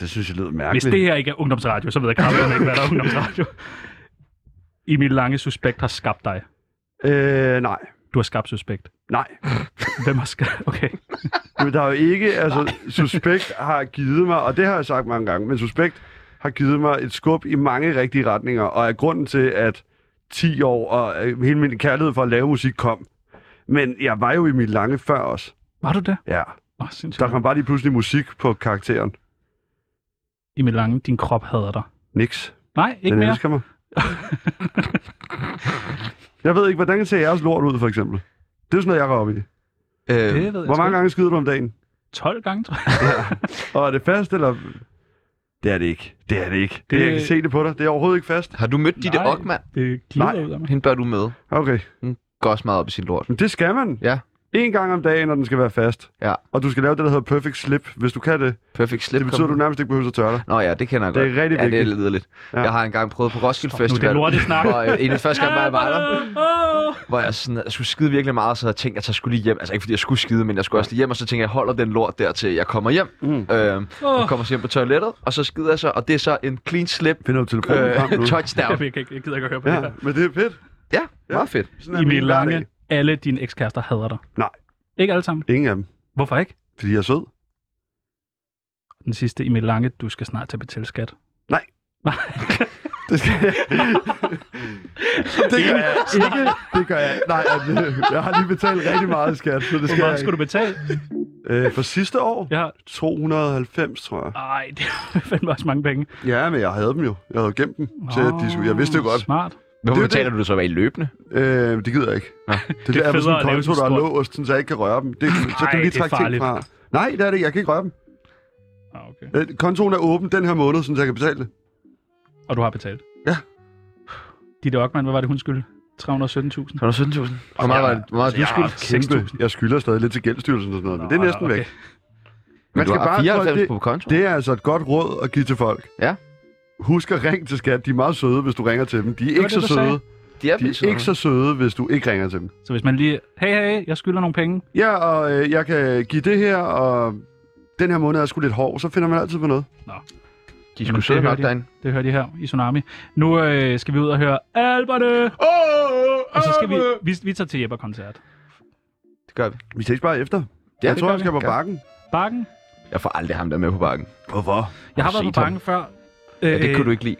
det synes jeg lyder Hvis mærkeligt. det her ikke er ungdomsradio, så ved jeg kraftigt ikke, hvad der er ungdomsradio. Emil Lange Suspekt har skabt dig. Øh, nej. Du har skabt suspekt. Nej. Hvem har skabt... Okay. Men der er jo ikke, altså, Suspekt har givet mig, og det har jeg sagt mange gange, men Suspekt har givet mig et skub i mange rigtige retninger, og er grunden til, at 10 år og øh, hele min kærlighed for at lave musik kom. Men jeg var jo i mit lange før også. Var du det? Ja. Oh. Der kom bare lige pludselig musik på karakteren. I mit lange, din krop hader dig. Niks. Nej, ikke Den mere. elsker mig. jeg ved ikke, hvordan ser jeres lort ud, for eksempel? Det er sådan noget, jeg går op i. Øh, Det ved jeg Hvor mange gange skider du om dagen? 12 gange, tror jeg. Og er det fast, eller... Det er det ikke. Det er det ikke. Det... Det- Jeg kan se det på dig. Det er overhovedet ikke fast. har du mødt Ditte Nej. Ockmann? Det glider Nej. ud af mig. Hende bør du med. Okay. Går også meget op i sin lort. Men det skal man. Ja. En gang om dagen, når den skal være fast. Ja. Og du skal lave det, der hedder perfect slip. Hvis du kan det, Perfect slip. det betyder, at du nærmest ikke behøver at tørre dig. Nå ja, det kender jeg Det er godt. rigtig ja, det er vigtigt. liderligt. Ja. Jeg har engang prøvet på Roskilde Stop nu, det er Festival. lortesnak. Hvor øh, en af de første gang, jeg var der, hvor jeg, sådan, jeg skulle skide virkelig meget, så jeg tænkte, at jeg skulle lige hjem. Altså ikke fordi jeg skulle skide, men jeg skulle også lige hjem, og så tænkte jeg, jeg holder den lort der til jeg kommer hjem. Mm. Øh, jeg kommer så hjem på toilettet, og så skider jeg så, og det er så en clean slip Finder du telefonen frem nu? øh, touchdown. Jeg, jeg, jeg gider ikke at høre på det Ja, der. men det er fedt. Ja, meget fedt. Sådan I min lange, alle dine ekskærester hader dig. Nej. Ikke alle sammen. Ingen af dem. Hvorfor ikke? Fordi jeg er sød. Den sidste, Emil Lange, du skal snart til at betale skat. Nej. Nej. Det skal jeg. det gør jeg ikke. Det gør jeg. Nej, altså, jeg har lige betalt rigtig meget i skat, så det Hvor skal meget jeg skulle du betale? ikke. Øh, for sidste år? Ja. 290, tror jeg. Ej, det er fandme også mange penge. Ja, men jeg havde dem jo. Jeg havde gemt dem til, at de skulle... Jeg vidste det jo godt. Smart. Hvorfor Det er betaler du det så af i løbende? Øh, det gider jeg ikke. Nå. Det, Det det er sådan en konto, der er låst, sådan, så jeg ikke kan røre dem. Det, så kan vi lige det er trække ting fra. Nej, det er det. Jeg kan ikke røre dem. Ah, okay. Øh, kontoen er åben den her måned, så jeg kan betale det. Og du har betalt? Ja. Ditte Ockmann, hvad var det, hun skulle? 317.000? Så er der 17.000. Hvor meget var det? Hvor meget Altså, du kæmpe, jeg skylder stadig lidt til gældsstyrelsen og sådan noget, men det er næsten okay. væk. Man du skal bare, 94 det, på konto. det er altså et godt råd at give til folk. Ja. Husk at ringe til skat. De er meget søde, hvis du ringer til dem. De er ikke det, så søde. sagde. De er, De er ikke så søde, hvis du ikke ringer til dem. Så hvis man lige, hey, hey, jeg skylder nogle penge. Ja, og øh, jeg kan give det her, og den her måned er sgu lidt hård, så finder man altid på noget. De Jamen, skulle søde nok de. derinde. Det hører de her i Tsunami. Nu øh, skal vi ud og høre Alberne! Og så skal vi, vi, vi tager til Jeppe-koncert. Det gør vi. Vi ses bare efter. Ja, jeg det tror, jeg skal vi. på bakken. Bakken. Jeg får aldrig ham der med på bakken. Hvorfor? Jeg har været på ham? bakken før. Ja, det Øh, kunne du ikke lide.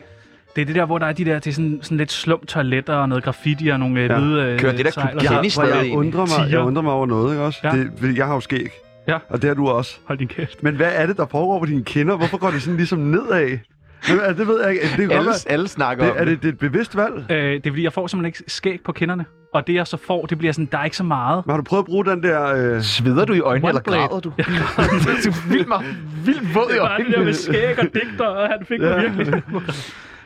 Det er det der, hvor der er de der, det er sådan, sådan lidt slum toiletter og noget graffiti og nogle Ja. ja. hvide øh, Kører det der sejler. Jeg, jeg, undrer mig, jeg undrer mig over noget, ikke også? Ja. Det, jeg har jo skæg. Ja. Og det har du også. Hold din kæft. Men hvad er det, der foregår på dine kinder? Hvorfor går det sådan ligesom nedad? Men, det ved jeg ikke. Det Alle, alle snakker det, om er det, det er et bevidst valg? Øh, det er fordi, jeg får simpelthen ikke skæg på kinderne. Og det, jeg så får, det bliver sådan, der er ikke så meget. Men har du prøvet at bruge den der... Øh... Sveder du i øjnene, eller græder du? du er vildt, meget, vildt våd i Det var det der øjnene. med skæg og digter, og han fik mig virkelig.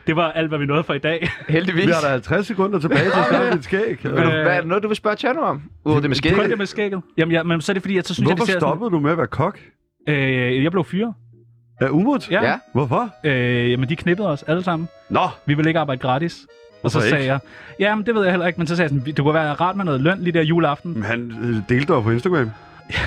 Det var alt, hvad vi nåede for i dag. Heldigvis. Vi har da 50 sekunder tilbage til at snakke dit skæg. Vil du, hvad er det noget, du vil spørge Tjerno om? Udover det med skæg? Kun det med skægget. Jamen, ja, men så er det fordi, at så synes Hvorfor jeg, det stoppede du med at være kok? sådan, øh, Jeg blev fyret. Er umut? Ja. Ja. Hvorfor? Øh, jamen, de knippede os alle sammen. Nå, Vi ville ikke arbejde gratis. Og så Hvorfor sagde jeg, ja, men det ved jeg heller ikke, men så sagde jeg sådan, det kunne være rart med noget løn lige der juleaften. men han øh, delte dig på Instagram.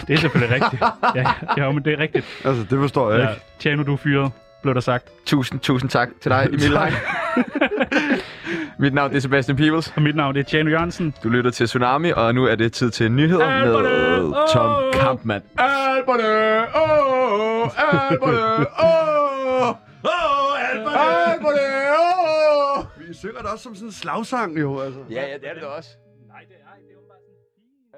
Det er selvfølgelig rigtigt. Ja, ja, men det er rigtigt. Altså, det forstår jeg Ja, ikke. Tjano, du er fyret, blev der sagt. Tusind, tusind tak til dig, Emil Lang. Mit navn er Sebastian Peebles. Og mit navn er Tjano Jørgensen. Du lytter til Tsunami, og nu er det tid til nyheder Alberne! med Tom Åh! Kampmann. Alberne! Åh! Alberne! Åh! Åh! Alberne! Alberne! Synger det også som sådan en slagsang, jo. Altså. Ja, ja, det er det også.